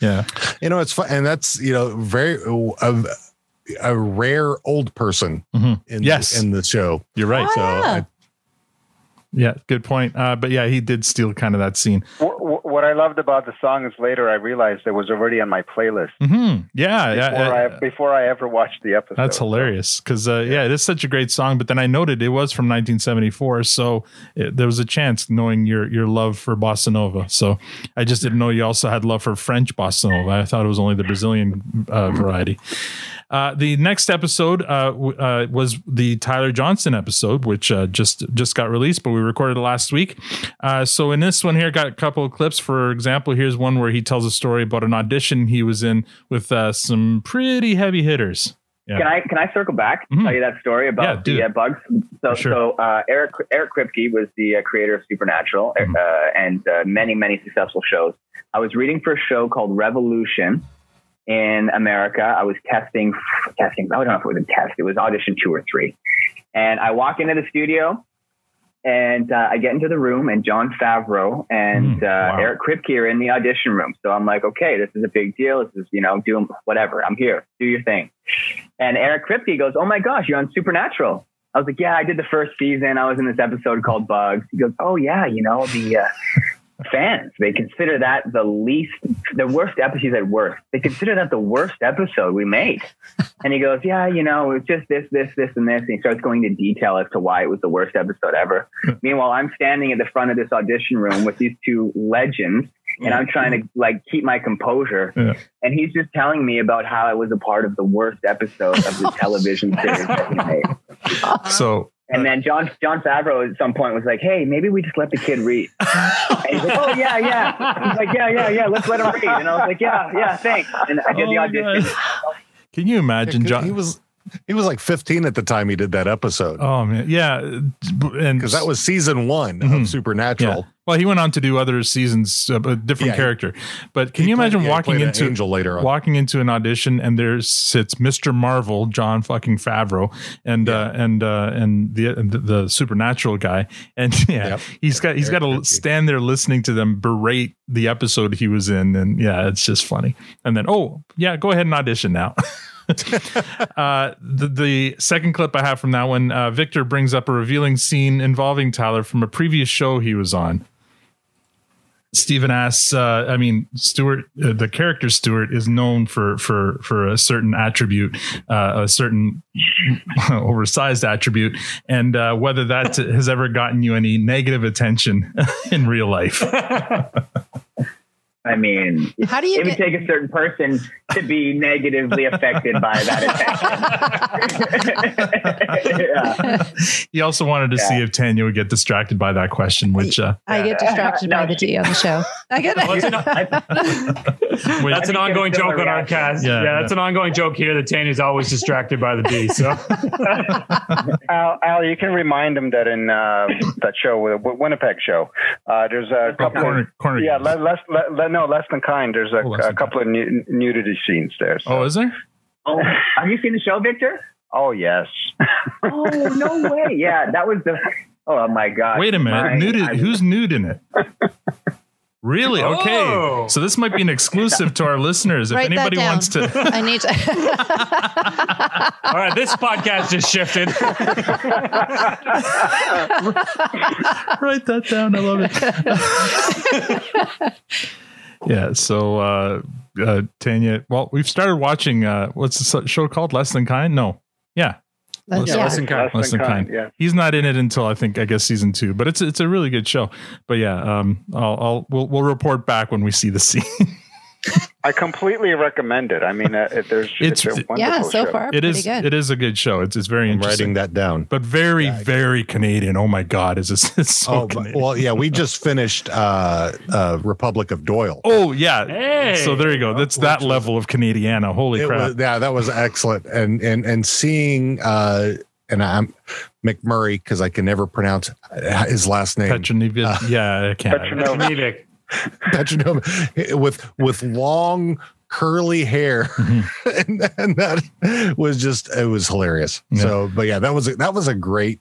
Yeah. You know, it's fun, and that's you know very a, a rare old person Mhm. in Yes. in the show. You're right. So yeah. I, Yeah, good point. Uh, but yeah, he did steal kind of that scene. What, what I loved about the song is later I realized it was already on my playlist hmm Yeah, yeah. before, uh, I, before I ever watched the episode. That's hilarious because uh, yeah, it is such a great song. But then I noted it was from 1974, so it, there was a chance knowing your your love for bossa nova. So I just didn't know you also had love for French bossa nova. I thought it was only the Brazilian uh, variety. Uh, the next episode uh, w- uh, was the Tyler Johnston episode, which uh, just just got released, but we recorded it last week. Uh, so in this one here, got a couple of clips. For example, here's one where he tells a story about an audition he was in with uh, some pretty heavy hitters. Yeah. Can I can I circle back Mhm. tell you that story about do the uh, bugs? So Sure. so uh, Eric Eric Kripke was the uh, creator of Supernatural uh, and uh, many many successful shows. I was reading for a show called Revolution in America. I was testing testing. I don't know if it was a test. It was audition two or three, and I walk into the studio. And uh, I get into the room, and Jon Favreau and Mm, uh, wow. Eric Kripke are in the audition room. So I'm like, okay, this is a big deal. This is, you know, doing whatever. I'm here. Do your thing. And Eric Kripke goes, "Oh my gosh, you're on Supernatural." I was like, "Yeah, I did the first season. I was in this episode called Bugs." He goes, "Oh yeah, you know the uh, fans they consider that the least, the worst episode." Said, "Worst." They consider that the worst episode we made. And he goes, "Yeah, you know, it's just this, this, this, and this." And he starts going into detail as to why it was the worst episode ever. Meanwhile, I'm standing at the front of this audition room with these two legends. And I'm trying to like keep my composure, Yeah. and he's just telling me about how I was a part of the worst episode of the oh, television series that he made. So And then John Jon Favreau at some point was like, "Hey, maybe we just let the kid read." and he's like, "Oh yeah, yeah." He's like, "Yeah, yeah, yeah. Let's let him read." And I was like, "Yeah, yeah, thanks." And I did the Oh, audition. can you imagine, John? he John? was he was like 15 at the time he did that episode Oh man, yeah, and because that was season one Mhm. of Supernatural. Yeah. Well, he went on to do other seasons, uh, a different Yeah. character. But can you played- imagine yeah, walking an into Angel later on. walking into an audition and there sits Mr. Marvel, Jon fucking Favreau, and uh, and uh, and the, the the supernatural guy, and yeah, Yep. he's got he's got to stand there listening to them berate the episode he was in, and yeah, it's just funny. And then oh yeah, go ahead and audition now. uh, the, the second clip I have from that one, uh, Victor brings up a revealing scene involving Tyler from a previous show he was on. Stephen asks, uh, I mean, Stewart, uh, the character Stewart is known for for for a certain attribute, uh, a certain oversized attribute, and whether that has ever gotten you any negative attention in real life. I mean, How do you it would take a certain person to be negatively affected by that attention. yeah. He also wanted to see if Tanya would get distracted by that question, which uh, I get distracted by the D on the show. I get Well, an- that's an ongoing Still a joke on our cast. Yeah, Yeah, that's an ongoing joke here that Tanya's always distracted by the bee. So Al, Al, you can remind him that in uh, that show, the Winnipeg show, uh, there's a couple. corner- of, corner yeah, games. le- less, le- le- no, less than kind. There's a, Oh, a than couple of nu- nudity scenes there. So. oh, is there? Oh, have you seen the show, Victor? Oh yes. Oh no way! Yeah, that was the. Oh my god! Wait a minute, My- nude, I- who's nude in it? Really? Oh. Okay. Oh. So this might be an exclusive to our listeners. If Write that anybody down. wants to, I need to. all right, this podcast just shifted. write that down. I love it. Yeah. So, uh, uh, Tanya, well, we've started watching, uh, what's the show called? Less Than Kind? No. Yeah. Let's- Yeah, yeah. listen, kind. Less Than Kind. Yeah. He's not in it until I think, I guess season two, but it's, it's a really good show. But yeah, um, I'll, I'll, we'll, we'll report back when we see the scene. I completely recommend it. I mean, uh, there's It's- it's, a yeah, so show. far it pretty is, good. it is a good show. It's, it's very I'm interesting. writing that down. but very, very Canadian. Oh my God. Is this it's so Oh, Canadian. well, yeah, we just finished uh, uh, Republic of Doyle. Oh yeah. Hey. So there you go. That's that level of Canadiana. Holy It crap. was, yeah, that was excellent. And and and seeing uh, and I'm McMurray because I can never pronounce his last name. Petronevic. yeah, I can't. Petronovic. Petronov with with long curly hair, and, and that was just it was hilarious. So, but yeah, that was a, that was a great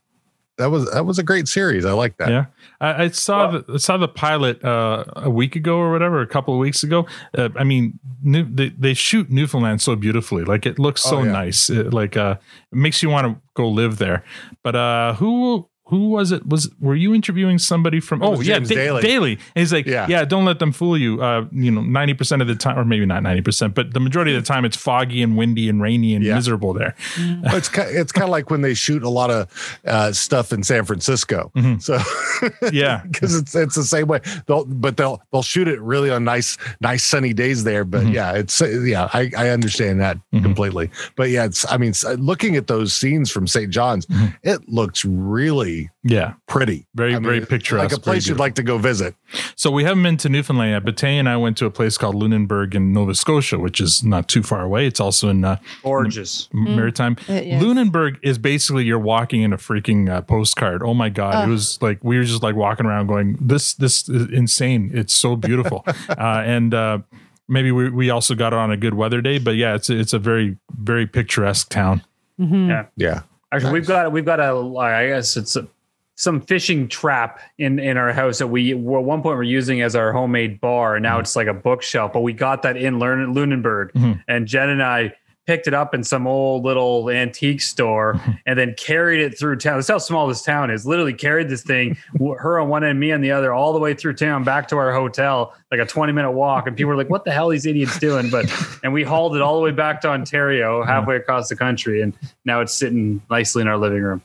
that was that was a great series. I like that. Yeah, I, I saw the I saw the pilot uh, a week ago or whatever, a couple of weeks ago. Uh, I mean, new, they they shoot Newfoundland so beautifully, like it looks so Oh, yeah. nice. It, like uh, it makes you want to go live there. But uh, who who was it? Was were you interviewing somebody from? Oh was yeah, James Da- Daly. Daly. And he's like, yeah. Yeah. don't let them fool you. Uh, you know, ninety percent of the time, or maybe not ninety percent, but the majority of the time, it's foggy and windy and rainy and Yeah. miserable there. Well, it's ki- it's kind of like when they shoot a lot of uh, stuff in San Francisco. Mhm. So Yeah. because it's it's the same way. They'll but they'll they'll shoot it really on nice nice sunny days there. But Mhm. yeah, it's yeah I, I understand that Mhm. completely. But yeah, it's I mean looking at those scenes from St. John's, Mhm. it looks really Yeah, pretty. very I mean, very picturesque. like a place you'd like to go visit. So we haven't been to Newfoundland yet, but Tay and I went to a place called Lunenburg in Nova Scotia, which is not too far away. It's also in uh, Gorgeous. M- Maritime. It is. Lunenburg is basically you're walking in a freaking uh, postcard. Oh my god, Ugh. it was like we were just like walking around going, "This, this is insane. It's so beautiful." uh, and uh, maybe we we also got it on a good weather day, but yeah, it's it's a very very picturesque town. Mhm. Yeah. Yeah. Actually, we've got we've got a I guess it's a, some fishing trap in in our house that we were at one point we're using as our homemade bar, and now it's like a bookshelf. But we got that in Lern- Lunenburg, Mhm. and Jen and I picked it up in some old little antique store and then carried it through town. That's how small this town is. Literally carried this thing, her on one end, me on the other, all the way through town back to our hotel, like a 20 minute walk. And people were like, what the hell are these idiots doing? But, and we hauled it all the way back to Ontario, halfway across the country. And now it's sitting nicely in our living room.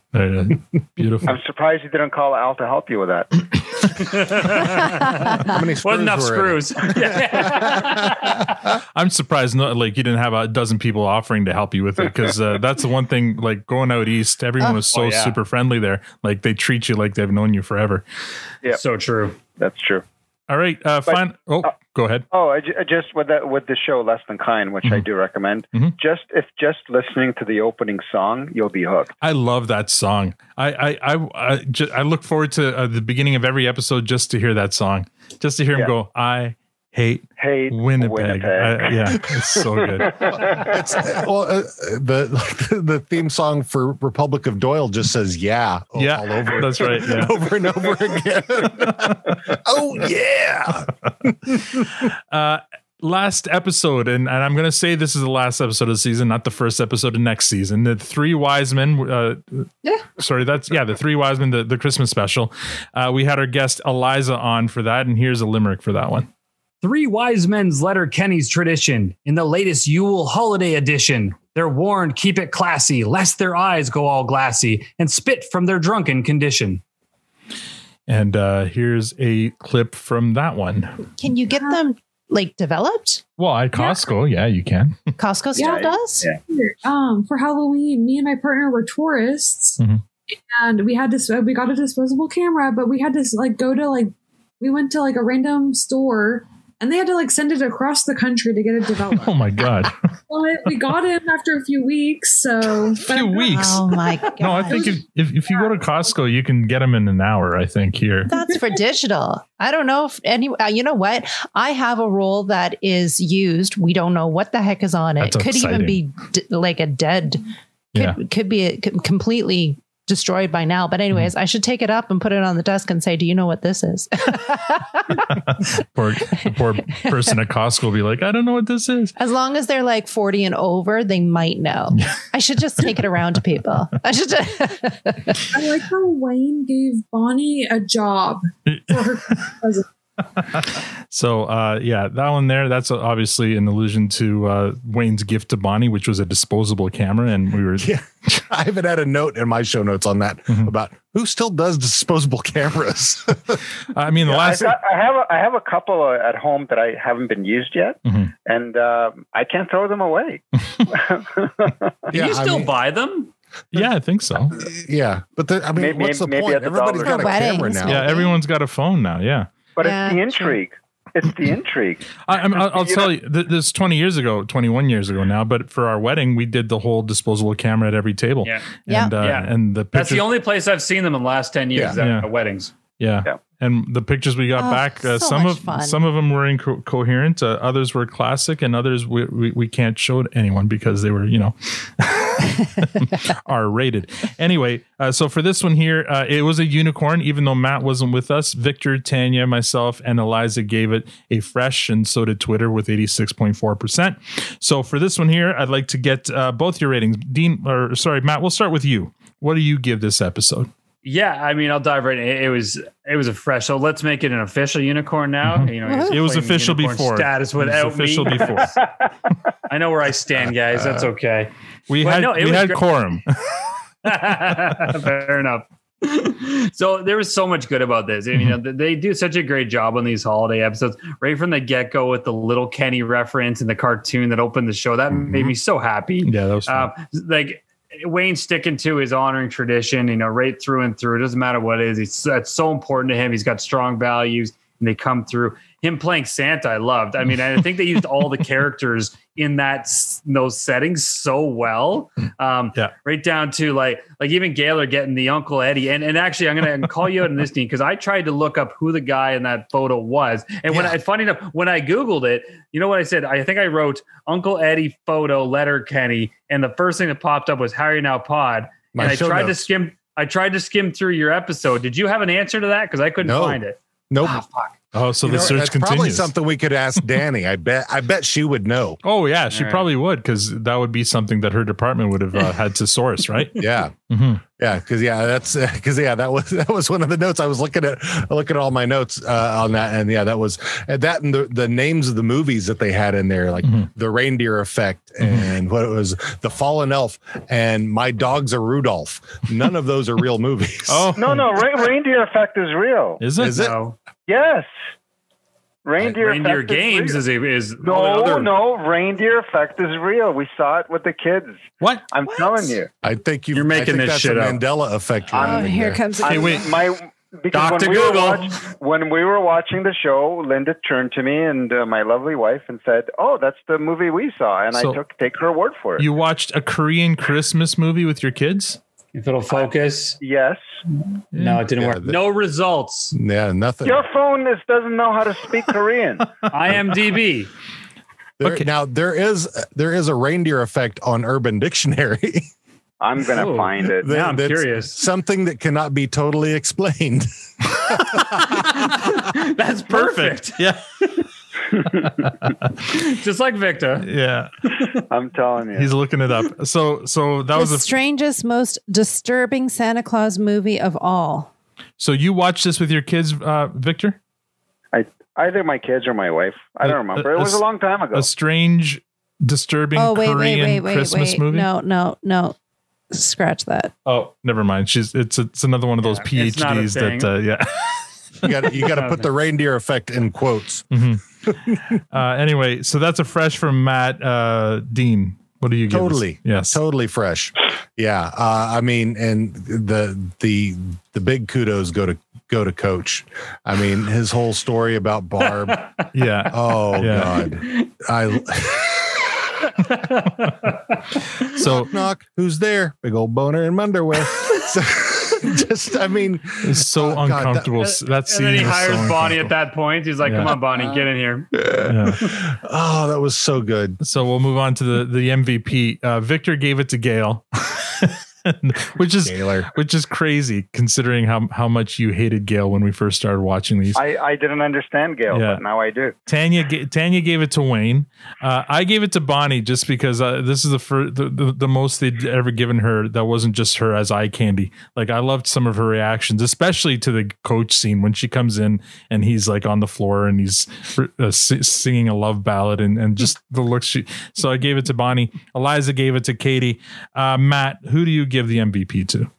Beautiful. I'm surprised you didn't call Al to help you with that. How many screws Wasn't enough were screws. I'm surprised not like you didn't have a dozen people offering to help you with it because uh, that's the one thing. Like going out east, everyone was so Oh, yeah. super friendly there. Like they treat you like they've known you forever. Yeah. So true. That's true. All right, uh, But- fine. Oh, uh, go ahead. Oh, I, I just with that with the show Less Than Kind, which I do recommend. Mhm. Just if just listening to the opening song, you'll be hooked. I love that song. I I I I, ju- I look forward to uh, the beginning of every episode just to hear that song, just to hear him go. I hate Hate Winnipeg. Winnipeg. I- yeah, it's so good. It's, well, uh, the the theme song for Republic of Doyle just says "yeah" all, Yeah, all over. that's right, yeah. over and over again. oh yeah. Uh, last episode, and, and I'm going to say this is the last episode of the season, not the first episode of next season. The three wise men, uh, Yeah. sorry, that's yeah, the three wise men, the, the Christmas special. Uh, we had our guest Eliza on for that, and here's a limerick for that one. Three wise men's Letterkenny's tradition in the latest Yule holiday edition. They're warned, keep it classy, lest their eyes go all glassy and spit from their drunken condition. And uh, here's a clip from that one. Can you get them like developed? Well, at Costco, yeah, you can. Costco still Yeah. does. Um, for Halloween, me and my partner were tourists, Mhm. and we had this. We got a disposable camera, but we had to like go to like we went to like a random store, and they had to like send it across the country to get it developed. Oh my god. But we got it after a few weeks, so A few weeks. Oh my god. No, I think if, if, if you go to Costco, you can get them in an hour, I think, here. That's for digital. I don't know if any. Uh, you know what? I have a roll that is used. We don't know what the heck is on it. That's could even be d- like a dead. Could Yeah. could be a, com- completely destroyed by now. But anyways, Mm-hmm. I should take it up and put it on the desk and say, "Do you know what this is?" poor, the poor person at Costco will be like, I don't know what this is. as long as they're like forty and over, they might know. I should just take it around to people. I should. I like how Wayne gave Bonnie a job for her present. So, uh, yeah, that one there, that's obviously an allusion to uh, Wayne's gift to Bonnie, which was a disposable camera. And we were, Yeah. I haven't had a note in my show notes on that Mm-hmm. about who still does disposable cameras. I mean, the Yeah, last, I've got, I have a, I have a couple uh, at home that I haven't been used yet, Mhm. and um, I can't throw them away. Can Yeah, you I still mean- buy them? yeah, I think so. yeah, but the, I mean, Maybe- what's the maybe point? at the Everybody's dollar got a store. camera now. Yeah, everyone's got a phone now. Yeah. But Yeah, it's the true. intrigue. It's the intrigue. I, I'm- I'll, I'll You tell know- you, this 20 years ago, 21 years ago now, but for our wedding, we did the whole disposable camera at every table. Yeah. And, uh, Yeah. and the That's the only place I've seen them in the last 10 years Yeah. at Yeah. at weddings. Yeah. Yeah. And the pictures we got Oh, back, uh, so some of fun. some of them were incoherent, uh, others were classic, and others we, we, we can't show to anyone because they were, you know, R rated. Anyway, uh, so for this one here, uh, it was a unicorn, even though Matt wasn't with us. Victor, Tanya, myself, and Eliza gave it a fresh, and so did Twitter with 86.4%. So for this one here, I'd like to get uh, both your ratings. Dean, or sorry, Matt, we'll start with you. What do you give this episode? Yeah, I mean, I'll dive right in. It, it was it was a fresh. So let's make it an official unicorn now. Mhm. You know, he's It was official before. status It was without official me. before. I know where I stand, guys. That's okay. We But had no, it we had great. quorum. Fair enough. so there was so much good about this. And, you know, they do such a great job on these holiday episodes, right from the get go with the little Kenny reference and the cartoon that opened the show. That made me so happy. Yeah, that was fun. Um, like Wayne sticking to his honoring tradition, you know, right through and through. It doesn't matter what it is. It's that's so important to him. He's got strong values and they come through. Him playing Santa, I loved. I mean, I think they used all the characters in that s- those settings so well. Um, Yeah. right down to like like even Gaylor getting the Uncle Eddie. And and actually, I'm gonna call you out in this thing because I tried to look up who the guy in that photo was. And when Yeah. I funny enough, when I Googled it, you know what I said? I think I wrote Uncle Eddie photo Letterkenny, and the first thing that popped up was How Are Ya Now Pod. My and I tried to skim I tried to skim through your episode. Did you have an answer to that? Because I couldn't No. find it. Nope. Ah, fuck. Oh, so You the know, search that's probably continues. something we could ask Danny. I bet. I bet she would know. Oh yeah, she All right. probably would because that would be something that her department would have uh, had to source, right? Yeah. hmm Yeah, because yeah, that's because yeah, that was that was one of the notes I was looking at. I look at all my notes uh, on that, and yeah, that was and that and the, the names of the movies that they had in there, like Mhm. the Reindeer Effect and what it was, the Fallen Elf, and My Dog's Are Rudolph. None of those are real movies. Oh No, no, re- reindeer effect is real. is it? Is it? No. Yes, reindeer. Reindeer effect is Games real. is is No, other- no, reindeer effect is real. We saw it with the kids. What? I'm telling you. I think you, You're making I think this that's shit a up. Mandela effect. you're I'm- Oh, having here there. comes Hey, wait. My because Dr. when we, were Google. watch, when we were watching the show, Linda turned to me and uh, my lovely wife and said, "Oh, that's the movie we saw," and So- I took take her word for it. You watched a Korean Christmas movie with your kids? If it'll focus. yes, No, it didn't Yeah, work. the- no results. Yeah, nothing. your phone is, doesn't know how to speak Korean. IMDb. There, Okay. Now there is there is a reindeer effect on Urban Dictionary. I'm gonna Oh. find it. Now I'm That's curious. Something that cannot be totally explained. That's perfect. Yeah. Just like Victor. Yeah, I'm telling you. he's looking it up. So, so that the was the strangest, most disturbing Santa Claus movie of all. So you watched this with your kids, uh, Victor? I either my kids or my wife. I don't remember. It was a long time ago. A strange, disturbing Oh wait, Korean wait, wait, wait, Christmas wait. movie. No, no, no. Scratch that. Oh, never mind. She's it's it's another one of those it's not a PhDs that uh, yeah. You got you got to put the reindeer effect in quotes. Mhm. uh, anyway, so that's a fresh from Matt uh, Dean. What do you? Totally. Yes. Totally fresh. Yeah. Uh, I mean, and the the the big kudos go to go to coach. I mean, his whole story about Barb. Yeah. Oh Yeah. God. I So knock, knock. Who's there? Big old boner in my underwear. So, just I mean, it's so Oh, God, that- uncomfortable. that scene and then he was so hires Bonnie at that point. He's like, Yeah. "Come on, Bonnie, get in here." Yeah. oh, that was so good. So we'll move on to the the MVP. Uh, Victor gave it to Gail, which is Gaylor. which is crazy considering how how much you hated Gail when we first started watching these. I, I didn't understand Gail, Yeah. but now I do. Tanya Tanya gave it to Wayne. Uh, I gave it to Bonnie just because uh, this is the, fir- the, the the most they'd ever given her that wasn't just her as eye candy. Like I loved some of her reactions, especially to the coach scene when she comes in and he's like on the floor and he's uh, singing a love ballad and, and just the looks she. So I gave it to Bonnie. Eliza gave it to Katy. Uh, Matt, who do you give the MVP to?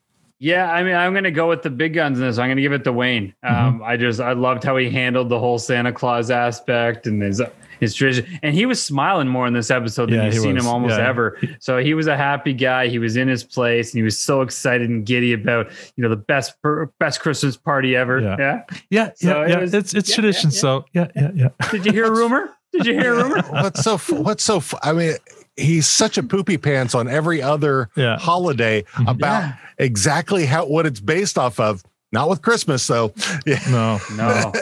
Yeah, I mean, I'm going to go with the big guns in this. I'm going to give it to Wayne. Mm-hmm. Um, I just, I loved how he handled the whole Santa Claus aspect and his his tradition. And he was smiling more in this episode than Yeah, you've seen was. him almost Yeah. ever. So he was a happy guy. He was in his place and he was so excited and giddy about you know the best best Christmas party ever. Yeah. Yeah. Yeah, So yeah, it yeah. was- it's it's yeah, tradition. yeah, yeah. So yeah, yeah, yeah. Did you hear a rumor? Did you hear a rumor? what's so what's so I mean he's such a poopy pants on every other Yeah. holiday mm-hmm. about exactly how what it's based off of. Not with Christmas though. Yeah. No, No.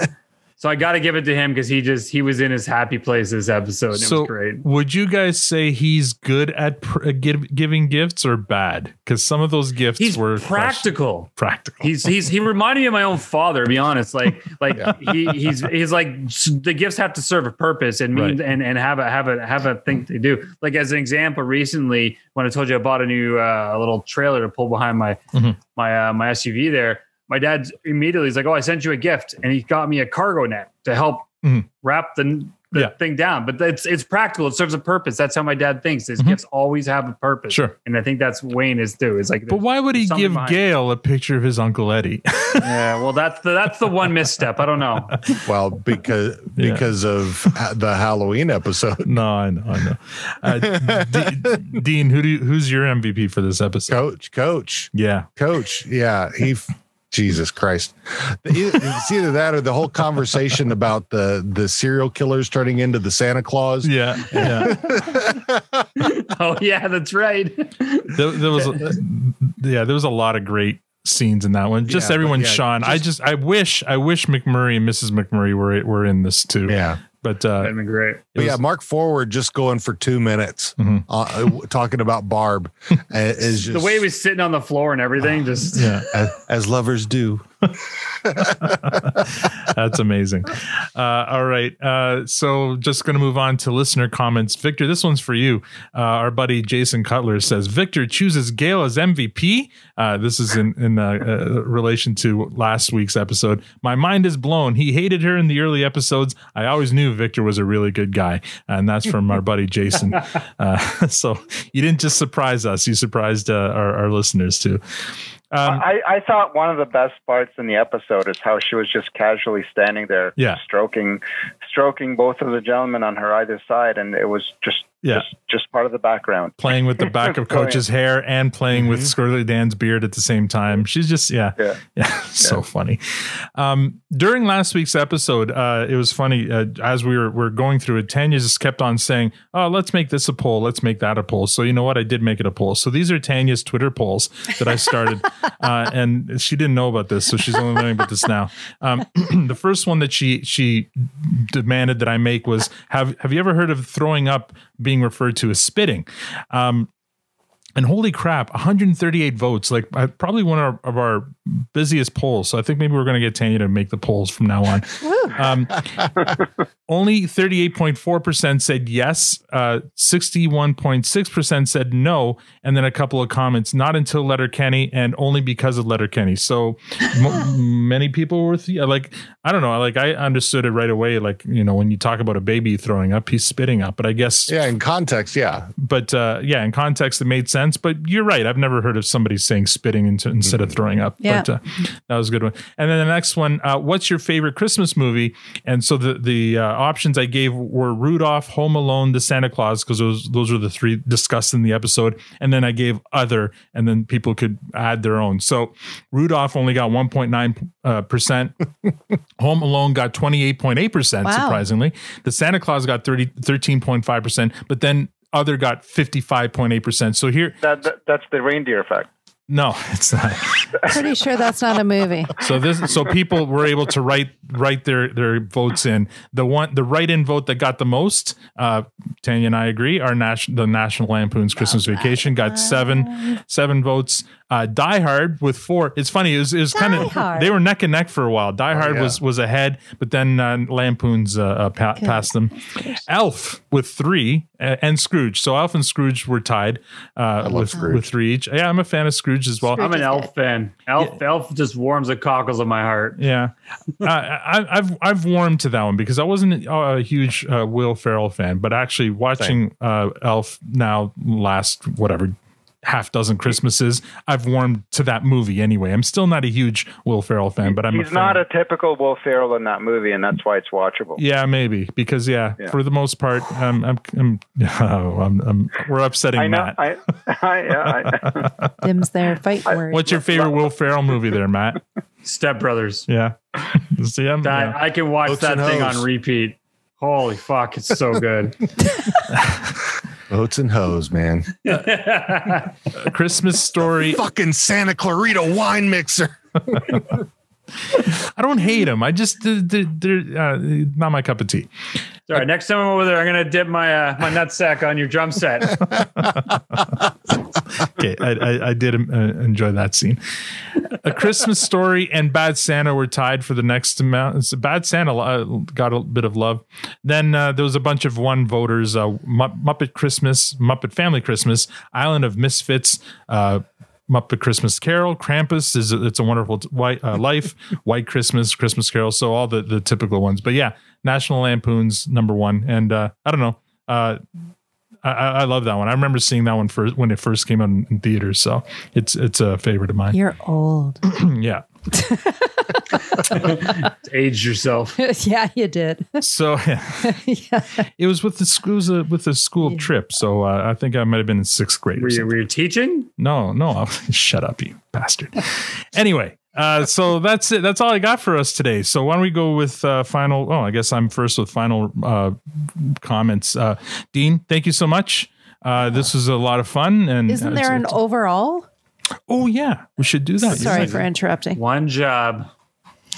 So I got to give it to him because he just he was in his happy place this episode. And it so was great. would you guys say he's good at pr- uh, give, giving gifts or bad? Because some of those gifts He's were practical. Practical. He's he's he reminded me of my own father. To be honest, like like he he's he's like the gifts have to serve a purpose and mean Right. and and have a have a have a thing to do. Like as an example, recently when I told you I bought a new uh, little trailer to pull behind my Mhm. my uh, my SUV there. My dad immediately is like, "Oh, I sent you a gift," and he got me a cargo net to help Mhm. wrap the, the Yeah. thing down. But it's it's practical. It serves a purpose. That's how my dad thinks. His Mhm. gifts always have a purpose. Sure. and I think that's Wayne is too. Is like, But why would he give behind- Gail a picture of his uncle Eddie? Yeah, well, that's the that's the one misstep. I don't know. Well, because Yeah. because of the Halloween episode. no, I know, I know. Uh, D- Dean, who do you, who's your MVP for this episode? Coach, coach, Yeah, coach. Yeah. He f- Jesus Christ. It's either that or the whole conversation about the the serial killers turning into the Santa Claus. yeah, yeah. Oh yeah, that's right. there, there was, a, yeah, there was a lot of great scenes in that one. Just Yeah, everyone yeah, shone. I just, I wish, I wish McMurray and Mrs. McMurray were were in this too. Yeah. But uh, That'd be great. But yeah, Mark Forward just going for two minutes Mhm. uh, talking about Barb uh, is just The way he was sitting on the floor and everything, just yeah, as, as lovers do. That's amazing. Uh, all right. Uh, so just going to move on to listener comments. Victor, this one's for you. Uh, our buddy Jason Cutler says Victor chooses Gail as MVP. Uh, this is in, in uh, uh, relation to last week's episode. My mind is blown. He hated her in the early episodes. I always knew Victor was a really good guy. And that's from our buddy Jason. Uh, so you didn't just surprise us, you surprised uh, our, our listeners too. Um, I, I thought one of the best parts in the episode is how she was just casually standing there, Yeah. stroking, stroking both of the gentlemen on her either side, and it was just, Yeah. just, just part of the background. playing with the back of coach's hair and playing with Squirrely Dan's beard at the same time. She's just yeah, Yeah. yeah, so funny. Um, during last week's episode, uh, it was funny uh, as we were, were going through it. Tanya just kept on saying, "Oh, let's make this a poll. Let's make that a poll." So you know what? I did make it a poll. So these are Tanya's Twitter polls that I started, uh, and she didn't know about this, so she's only learning about this now. Um, the first one that she she demanded that I make was have Have you ever heard of throwing up being referred to as spitting? Um, And holy crap, 138 votes. Like uh, probably one of our, of our busiest polls. So I think maybe we're going to get Tanya to make the polls from now on. Um, only 38.4% said yes, uh, 61.6% said no, and then a couple of comments, not until Letterkenny and only because of Letterkenny. So m- many people were th- like, I don't know, like I understood it right away. Like, you know, when you talk about a baby throwing up, he's spitting up. But I guess. Yeah, in context, yeah. But uh, yeah, in context, it made sense. But you're right. I've never heard of somebody saying spitting into, instead of throwing up. Yeah. But uh, that was a good one. And then the next one, uh, what's your favorite Christmas movie? And so the the uh, options I gave were Rudolph, Home Alone, The Santa Claus, because those those are the three discussed in the episode. And then I gave other, and then people could add their own. So Rudolph only got 1.9 uh, percent. Home Alone got 28.8 percent. Wow. Surprisingly, the Santa Claus got 30 13.5 percent. But then other got 55.8 percent. So here, That, that that's the reindeer effect. No, it's not. Pretty sure that's not a movie. So this, so people were able to write write their their votes in. The one, the write in vote that got the most, uh, Tanya and I agree. Our national, the National Lampoon's Christmas Vacation got seven seven votes. Uh, Die Hard with four. It's funny. It was, was kind of they were neck and neck for a while. Die Hard yeah. was was ahead, but then uh, Lampoon's uh, uh, pa- passed them. Elf with three uh, and Scrooge. So Elf and Scrooge were tied uh, with Scrooge. with three each. Yeah, I'm a fan of Scrooge as well. Scrooge I'm an elf good. fan. Elf, elf just warms the cockles of my heart. Yeah, uh, I, I've I've warmed to that one because I wasn't a huge uh, Will Ferrell fan, but actually watching uh, Elf now last whatever half dozen Christmases, I've warmed to that movie anyway. I'm still not a huge Will Ferrell fan, but I'm He's a fan. not a typical Will Ferrell in that movie, and that's why it's watchable. yeah, maybe because yeah, Yeah. for the most part, I'm I'm, I'm, oh, I'm, I'm we're upsetting I know. Matt. I, I, yeah, I, Dim's there fight word. What's your favorite Will Ferrell movie there, Matt? Step Brothers. Yeah, see, I'm, That, yeah. I can watch Oats that thing Hoes. on repeat. Holy fuck, it's so good. Oats and hose, man. A Christmas story. Fucking Santa Clarita wine mixer. I don't hate him. I just they're, they're uh, not my cup of tea. All right, next time I'm over there, I'm gonna dip my uh, my nutsack on your drum set. Okay, I, I, I did uh, enjoy that scene. A Christmas Story and Bad Santa were tied for the next amount. It's- Bad Santa uh, got a bit of love. Then uh, there was a bunch of one voters: uh, Mu- Muppet Christmas, Muppet Family Christmas, Island of Misfits. Uh, Muppet Christmas Carol, Krampus is it's a wonderful white uh, life, White Christmas, Christmas Carol, so all the the typical ones. But yeah, National Lampoon's number one, and uh, I don't know, uh, I, I I love that one. I remember seeing that one first when it first came out in, in theaters, so it's it's a favorite of mine. You're old. yeah. Aged yourself. yeah, you did. So yeah. it was with the school, it was a, with the school trip. So uh, I think I might have been in sixth grade. Or Were you, were you teaching? No, no, shut up, you bastard. Anyway, uh, so that's it. That's all I got for us today. So why don't we go with uh, final? Oh, I guess I'm first with final uh, comments. Uh, Dean, thank you so much. Uh, this was a lot of fun. And Isn't uh, there it's- an overall? Oh yeah, we should do that. Sorry right. for interrupting. One job.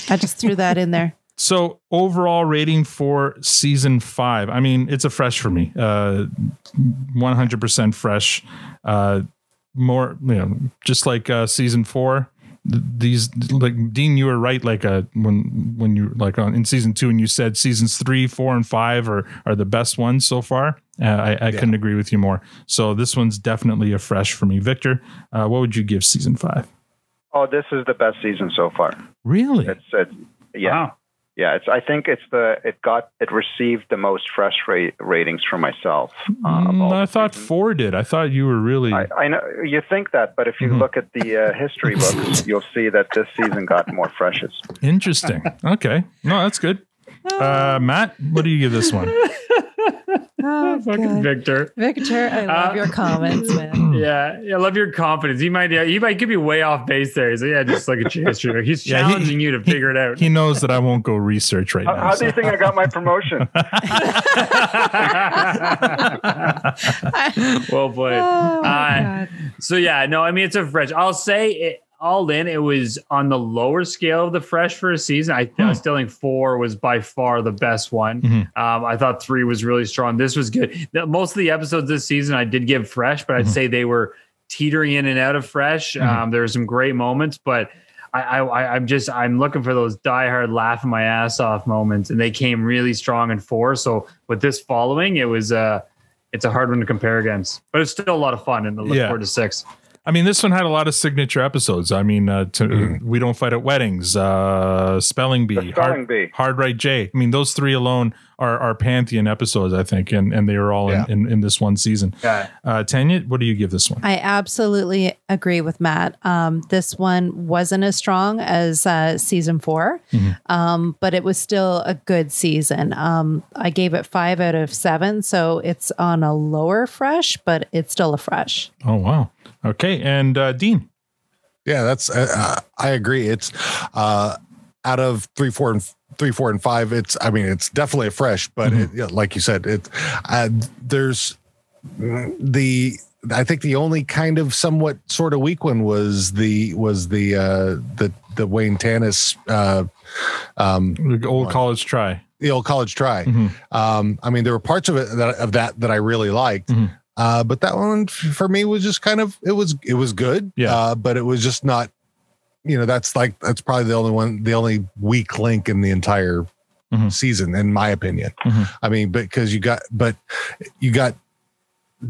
I just threw that in there. So overall rating for season five. I mean, it's a fresh for me. Uh, 100% fresh. Uh, more, you know, just like uh, season four. Th- These like Dean, you were right. Like uh, when when you like on in season two, and you said seasons three, four, and five are are the best ones so far. Uh, I, I couldn't agree with you more. So this one's definitely a fresh for me. Victor, uh, what would you give season five? oh, this is the best season so far. Really? It's, it's yeah, yeah. It's I think it's the it got it received the most fresh rate, ratings for myself. Uh, Mm, I thought four did. I thought you were really. I, I know you think that, but if you Mhm. look at the uh, history books, you'll see that this season got more freshes. Interesting. Okay. No, that's good. Uh, Matt, what do you give this one? Oh, Fucking God. Victor. Victor, I love Uh, your comments, man. Yeah, yeah, I love your confidence. He might, yeah, he might give you way off base there. He's like, yeah, just like a your history. He's Yeah, he- challenging you to figure it out. He knows that I won't go research right How, now. how do so- you think I got my promotion? well played. Oh, Uh, so yeah, no, I mean it's a fresh. I'll say it all in. It was on the lower scale of the fresh for a season. I, I still think four was by far the best one. Mhm. Um, I thought three was really strong. This was good. The- Most of the episodes this season I did give fresh, but I'd say they were teetering in and out of fresh. Mhm. Um, there were some great moments, but I, I, I- I'm just I'm looking for those diehard laughing my ass off moments, and they came really strong in four. So with this following, it was uh it's a hard one to compare against, but it's still a lot of fun, and I look Yeah. forward to six. I mean, this one had a lot of signature episodes. I mean, uh, to, Mm-hmm. we don't fight at weddings, uh, spelling bee, Spelling hard, Bee. hard right Jay. I mean, those three alone are, are pantheon episodes, I think, and and they were all Yeah. in, in, in this one season. Yeah. Uh, Tanya, what do you give this one? I absolutely agree with Matt. Um, this one wasn't as strong as uh, season 4 um, but it was still a good season. Um, I gave it five out of seven, so it's on a lower fresh, but it's still a fresh. Oh wow. Okay, and uh, Dean. Yeah, that's uh, uh, I agree. It's uh out of three, four, and three, four, and five. It's I mean, it's definitely a fresh, but it, yeah, like you said, it uh, there's the I think the only kind of somewhat sort of weak one was the was the uh the the Wayne Tanis uh um The old college try. the old college try. Mhm. Um, I mean, there were parts of it that of that that I really liked. Mhm. Uh, but that one for me was just kind of it was it was good. Yeah. Uh, but it was just not, you know, that's like that's probably the only one, the only weak link in the entire Mhm. season, in my opinion. Mhm. I mean, because you got but you got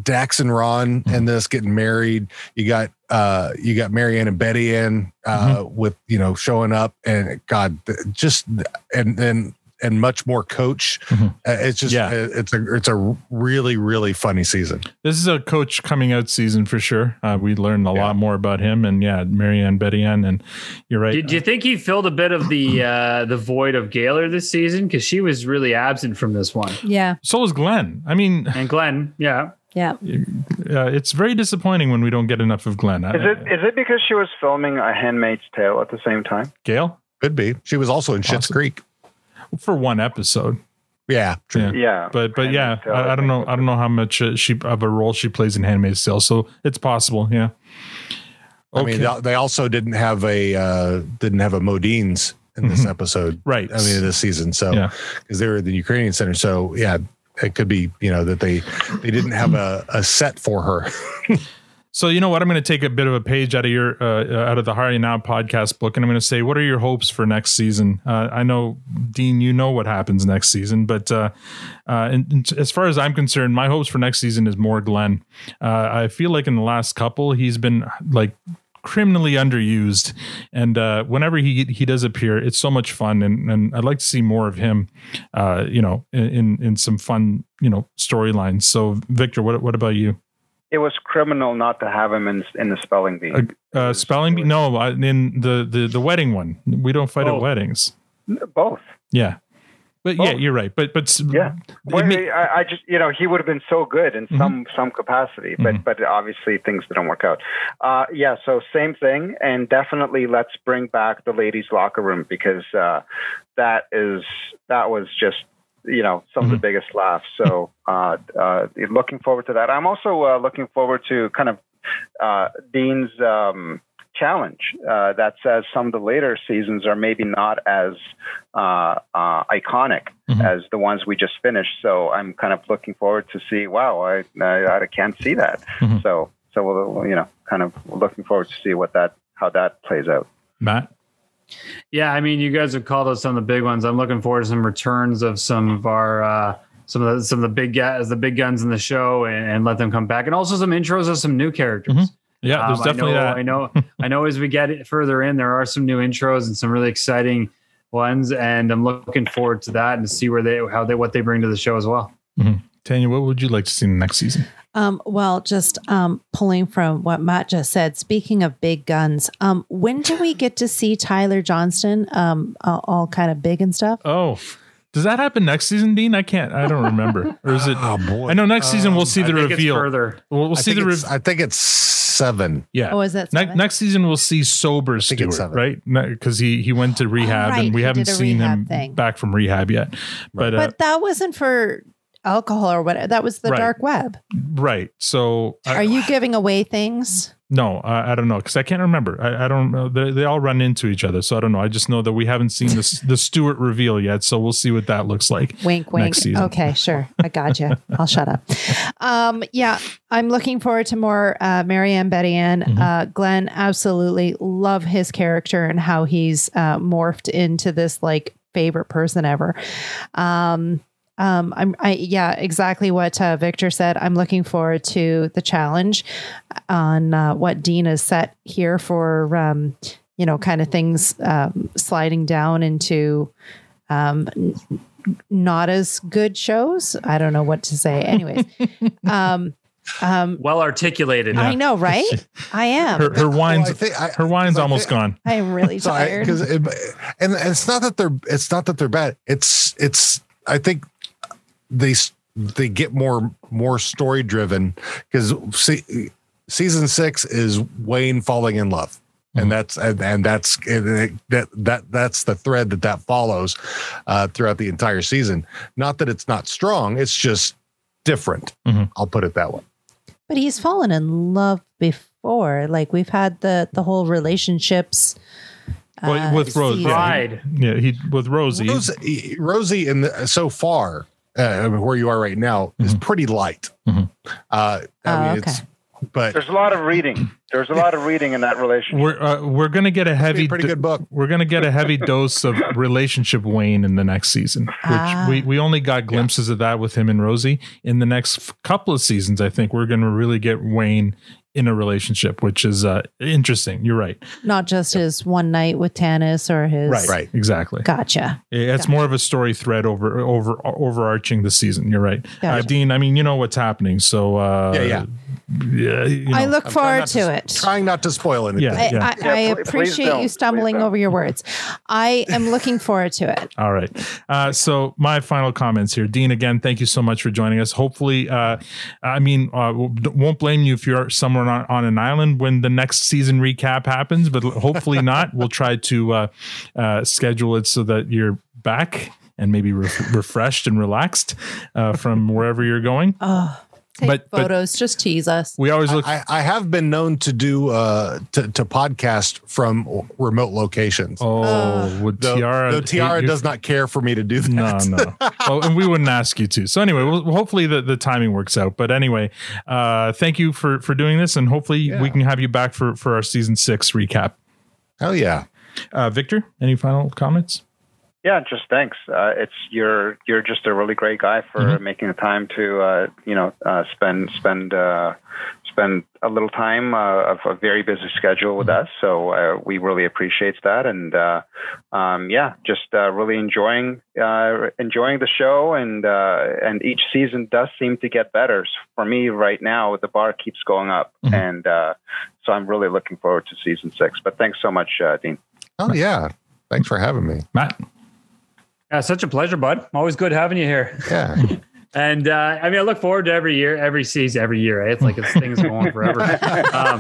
Dax and Ron Mm-hmm. and this getting married. You got uh you got Mary-Anne and Betty-Anne uh Mm-hmm. with you know showing up and God just and and and much more coach. Mhm. Uh, it's just Yeah. uh, it's a it's a really really funny season. This is a coach coming out season for sure. Uh, we learned a lot more about him, and yeah, Mary-Anne, Betty Ann, and you're right. Do, do you think he filled a bit of the uh, the void of Gaylor this season because she was really absent from this one, Yeah. so is Glenn. I mean, and Glenn, yeah, Yeah. uh, it's very disappointing when we don't get enough of Glenn. Is it is it because she was filming A Handmaid's Tale at the same time? Gail Could be. She was also in Schitt's Awesome. Creek. For one episode? Yeah, true. Yeah. Yeah, But but yeah, Tale, I, I don't know. I don't know how much uh, she of a role she plays in Handmaid's Tale. So it's possible. Yeah. I mean, they- they also didn't have a uh, didn't have a Modines in this episode, Mm-hmm. Right. I mean, this season. So Yeah. because they were at the Ukrainian center, so yeah, it could be you know that they they didn't have a, a set for her. So you know what? I'm going to take a bit of a page out of your uh, uh, out of the How Are Ya Now podcast book, and I'm going to say, what are your hopes for next season? Uh, I know, Dean, you know what happens next season, but uh, uh, and, and as far as I'm concerned, my hopes for next season is more Glenn. Uh, I feel like in the last couple, he's been like criminally underused, and uh, whenever he he does appear, it's so much fun, and and I'd like to see more of him. Uh, you know, in in some fun you know storylines. So, Victor, what what about you? It was criminal not to have him in in the spelling bee. Uh, spelling bee? No, I- in the, the the wedding one. We don't fight Oh. at weddings. Both. Yeah, but yeah, you're right. But but Yeah. it Well, ma- I, I just you know he would have been so good in some some capacity, but but obviously things didn't work out. Uh, yeah, so same thing, and definitely let's bring back the ladies' locker room because uh, that is that was just you know some of the biggest laughs. So uh, uh, looking forward to that. I'm also uh, looking forward to kind of uh, Dean's. Um, challenge uh, that says some of the later seasons are maybe not as uh, uh, iconic as the ones we just finished. So I'm kind of looking forward to see. Wow, I I, I can't see that. Mhm. So so we'll, you know, kind of looking forward to see what that how that plays out. Matt. Yeah, I mean, you guys have called us some of the big ones. I'm looking forward to some returns of some of our uh, some of the some of the big guys, the big guns in the show, and, and let them come back, and also some intros of some new characters. Yeah, there's Um, definitely I know, that. I know. I know. As we get further in, there are some new intros and some really exciting ones, and I'm looking forward to that and to see where they how they what they bring to the show as well. Mhm. Tanya, what would you like to see in the next season? Um, well, just um, pulling from what Matt just said. Speaking of big guns, um, when do we get to see Tyler Johnston? Um, all, all kind of big and stuff. Oh, does that happen next season, Dean? I can't. I don't remember. Or is it? Oh boy, I know next season we'll see I the think it's reveal. further. We'll, we'll I see think the it's- reveal. I think it's seven. Yeah. Oh, is that Ne- next season we'll see sober think Stewart, seven. right? Because he he went to rehab right, and we he haven't seen him thing. back from rehab yet. But, uh, but that wasn't for alcohol or whatever. That was the Right. dark web. right. So I- Are you giving away things? No, I, I don't know because I can't remember. I, I don't know. They, they all run into each other, so I don't know. I just know that we haven't seen this the Stewart reveal yet, so we'll see what that looks like. Wink, wink. Next season. Okay, sure. I got you. I'll shut up. Um, yeah, I'm looking forward to more uh, Mary-Anne Betty Ann. Mm-hmm. Uh, Glenn, absolutely love his character and how he's uh, morphed into this like favorite person ever. Um, um, I'm, I, yeah, exactly what uh, Victor said. I'm looking forward to the challenge on uh, what Dean has set here for, um, you know, kind of things um, sliding down into um, n- not as good shows. I don't know what to say. Anyways, um, um, well articulated. I know, right? I am. Her, her wine's her wine's almost gone. I am really So I- tired. 'cause it- and, and it's not that they're it's not that they're bad. It's it's I think they they get more more story driven because see, season six is Wayne falling in love. And that's and, and that's and it- that that that's the thread that that follows uh, throughout the entire season. Not that it's not strong; it's just different. I'll put it that way. but he's fallen in love before. Like we've had the the whole relationships. Well, uh, with Rose, season. yeah, yeah, he with Rosie. Rosie, Rosie in the, so far, uh, where you are right now, is pretty light. Uh, I Oh, mean, it's but There's a lot of reading. There's a lot of reading in that relationship. We're uh, we're gonna get a heavy pretty good book. We're gonna get a heavy dose of relationship Wayne in the next season, which Ah. we we only got glimpses of that with him and Rosie. In the next couple of seasons, I think we're gonna really get Wayne in a relationship, which is uh, interesting. You're right. Not just his one night with Tanis or his Right. Right. Exactly. Gotcha. Yeah, It's more of a story thread over over overarching the season. You're right, uh, Dean. I mean, you know what's happening, so uh, Yeah, yeah. Yeah. you I know. look forward to, it. Trying not to spoil anything. Yeah, I, yeah. I, I Yeah, pl- please appreciate don't. you stumbling over your words. I am looking forward to it. All right. Uh, so my final comments here, Dean. Again, thank you so much for joining us. Hopefully, uh, I mean, uh, won't blame you if you're somewhere on, on an island when the next season recap happens, but hopefully not. We'll try to uh, uh, schedule it so that you're back and maybe re- refreshed and relaxed uh, from wherever you're going. Oh, take But- but- photos. just tease us. We always look. I, I have been known to do uh to, to podcast from remote locations. oh, would Though, Tiara? though Tiara does not care for me to do that. No, no. oh, and we wouldn't ask you to. So anyway, well, hopefully the, the timing works out. But anyway, uh, thank you for for doing this, and hopefully we can have you back for for our season six recap. Hell yeah. Uh, Victor, any final comments? Yeah, just thanks. Uh, it's you're you're just a really great guy for Mhm. making the time to uh, you know uh, spend spend uh, spend a little time uh, of a very busy schedule with us. So uh, we really appreciate that, and uh, um, yeah, just uh, really enjoying uh, enjoying the show, and uh, and each season does seem to get better. So for me, right now, the bar keeps going up, Mhm. and uh, so I'm really looking forward to season six. But thanks so much, uh, Dean. Oh yeah. Thanks for having me. Matt. Yeah, such a pleasure, bud. Always good having you here. Yeah. And uh, I mean, I look forward to every year, every season, every year. Right? It's like it's things going forever. Um,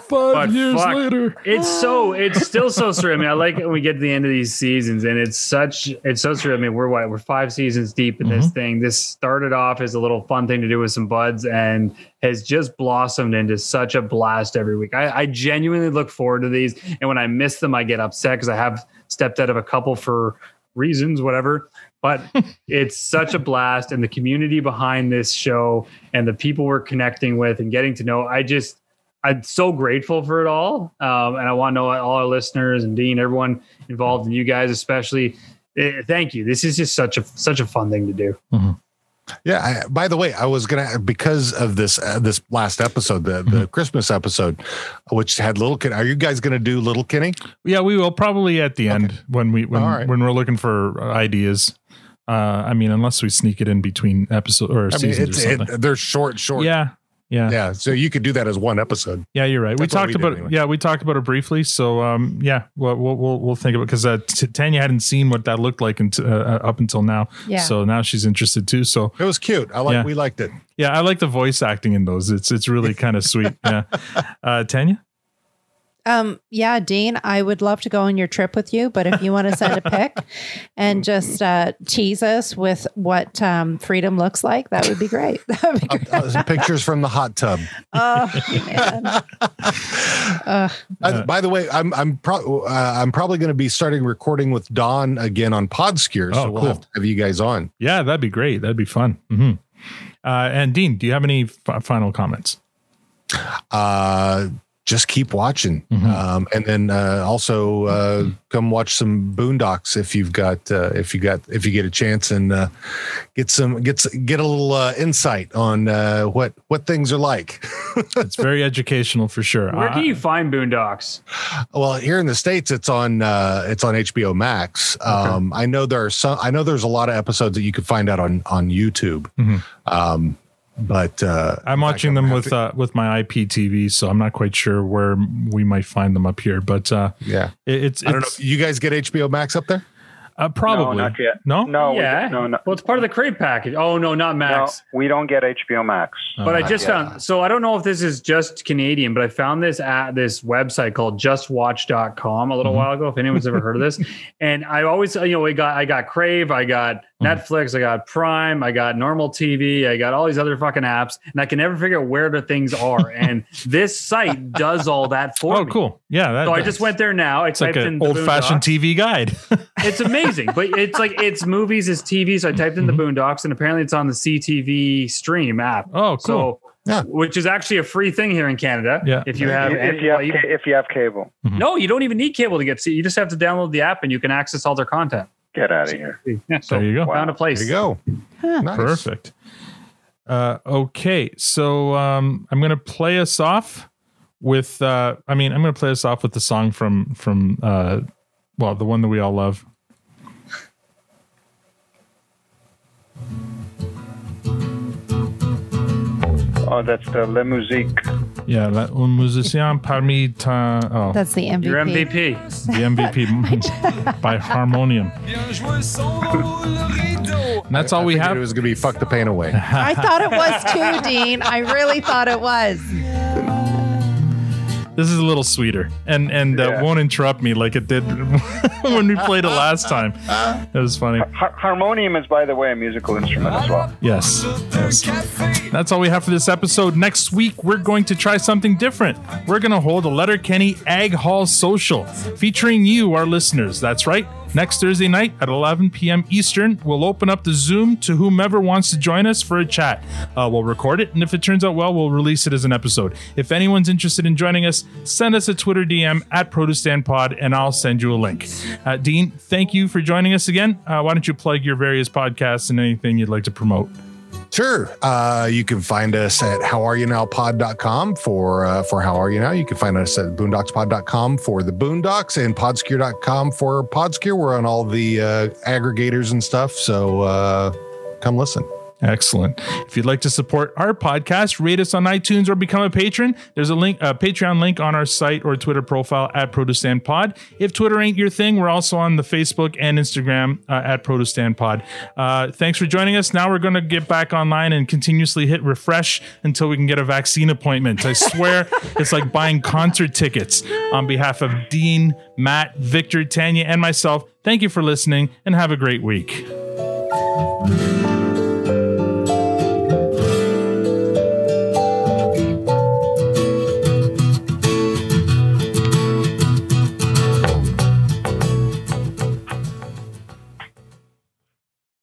Five years fuck, later. it's so it's still so surreal. I mean, I like it when we get to the end of these seasons, and it's such it's so surreal. I mean, we're what we're five seasons deep in this thing. This started off as a little fun thing to do with some buds, and has just blossomed into such a blast every week. I, I genuinely look forward to these, and when I miss them, I get upset because I have stepped out of a couple for reasons, whatever. But it's such a blast, and the community behind this show, and the people we're connecting with and getting to know. I just I'm so grateful for it all, um, and I want to know all our listeners and Dean, everyone involved, and you guys especially. eh, Thank you. This is just such a such a fun thing to do. Yeah. I, by the way, I was gonna because of this uh, this last episode, the the Christmas episode, which had little kid. Are you guys gonna do little Kenny? Yeah, we will probably at the end when we when right. when we're looking for ideas. Uh, I mean, unless we sneak it in between episode or I mean, seasons it's or it, they're short, short. yeah, yeah, Yeah. So you could do that as one episode. Yeah, you're right. That's we talked we about anyway. yeah, we talked about it briefly. So um, yeah, we'll we'll we'll, we'll think of it because uh, T- Tanya hadn't seen what that looked like until, uh, up until now. Yeah. So now she's interested too. So It was cute. I like. Yeah. We liked it. yeah, I like the voice acting in those. It's it's really kind of sweet. Yeah, uh, Tanya. Um, yeah, Dean, I would love to go on your trip with you, but if you want to send a pic and just uh, tease us with what um, freedom looks like, that would be great. That would be great. Uh, pictures from the hot tub. Oh man. Uh, Uh, by the way, I'm I'm pro- uh, I'm probably going to be starting recording with Don again on PodScure, so Oh, we'll cool. have to have you guys on. Yeah, that'd be great. That'd be fun. hmm Uh, and Dean, do you have any f- final comments? Uh, just keep watching, Mm-hmm. um, and then uh, also uh, come watch some Boondocks if you've got uh, if you got if you get a chance and uh, get some get get a little uh, insight on uh, what what things are like. it's very educational for sure. Where can you find Boondocks? Well, here in the states, it's on uh, it's on HBO Max. Um, I know there are some. I know there's a lot of episodes that you could find out on on YouTube. Mhm. Um, but uh, I'm watching them with uh, with my IPTV, so I'm not quite sure where we might find them up here. But uh, yeah, it, it's I don't know. it's- You guys get HBO Max up there? Uh, probably No, not yet. No, No, yeah. just- no, no. Well, it's part of the Crave package. Oh no, not Max. No, we don't get HBO Max. But I just yet. found so I don't know if this is just Canadian, but I found this at this website called justwatch.com a little while ago. If anyone's ever heard of this. And I always you know, we got I got Crave, I got Netflix, I got Prime, I got normal TV, I got all these other fucking apps, and I can never figure out where the things are. and this site does all that for oh, me. Oh, cool. Yeah, that, So I just went there now. I It's like typed in an old fashioned TV guide. It's amazing, but it's like it's movies, it's TV. So I typed in the Boondocks, and apparently it's on the CTV Stream app. Mm-hmm. Oh, cool. So, which is actually a free thing here in Canada. Yeah. If you have, if, any, you have you- ca- if you have cable, no, you don't even need cable to get. See, you just have to download the app, and you can access all their content. Get out of here. Yeah, so There you go. Found a place. There you go. Nice. Perfect. Uh, okay, so um, I'm gonna play us off with. Uh, I mean, I'm gonna play us off with the song from from uh, well, the one that we all love. Oh, that's the Le Musique. Yeah, la, un musicien parmi ta. Oh, that's the MVP. Your MVP. the MVP by Harmonium. And that's all we figured have. It was going to be fuck the pain away. I thought it was too, Dean. I really thought it was. This is a little sweeter, and and uh, won't interrupt me like it did when we played it last time. It was funny. Har- harmonium is, by the way, a musical instrument as well. Yes. yes. That's all we have for this episode. Next week, we're going to try something different. We're going to hold a Letterkenny Ag Hall Social featuring you, our listeners. That's right. Next Thursday night at 11 p.m. Eastern, we'll open up the Zoom to whomever wants to join us for a chat. Uh, we'll record it, and if it turns out well, we'll release it as an episode. If anyone's interested in joining us, send us a Twitter DM at ProduceStandPod, and I'll send you a link. Uh, Dean, thank you for joining us again. Uh, why don't you plug your various podcasts and anything you'd like to promote? Sure. Uh, you can find us at howareyounowpod.com for uh, for How Are You Now. You can find us at boondockspod.com for the Boondocks and podscure.com for PodScure. We're on all the uh, aggregators and stuff. So uh, come listen. Excellent. If you'd like to support our podcast, rate us on iTunes or become a patron. There's a link, a Patreon link on our site or Twitter profile at ProduceStandPod. If Twitter ain't your thing, we're also on the Facebook and Instagram uh, at ProduceStandPod. Uh, thanks for joining us. Now we're going to get back online and continuously hit refresh until we can get a vaccine appointment. I swear it's like buying concert tickets. On behalf of Dean, Matt, Victor, Tanya, and myself, thank you for listening and have a great week.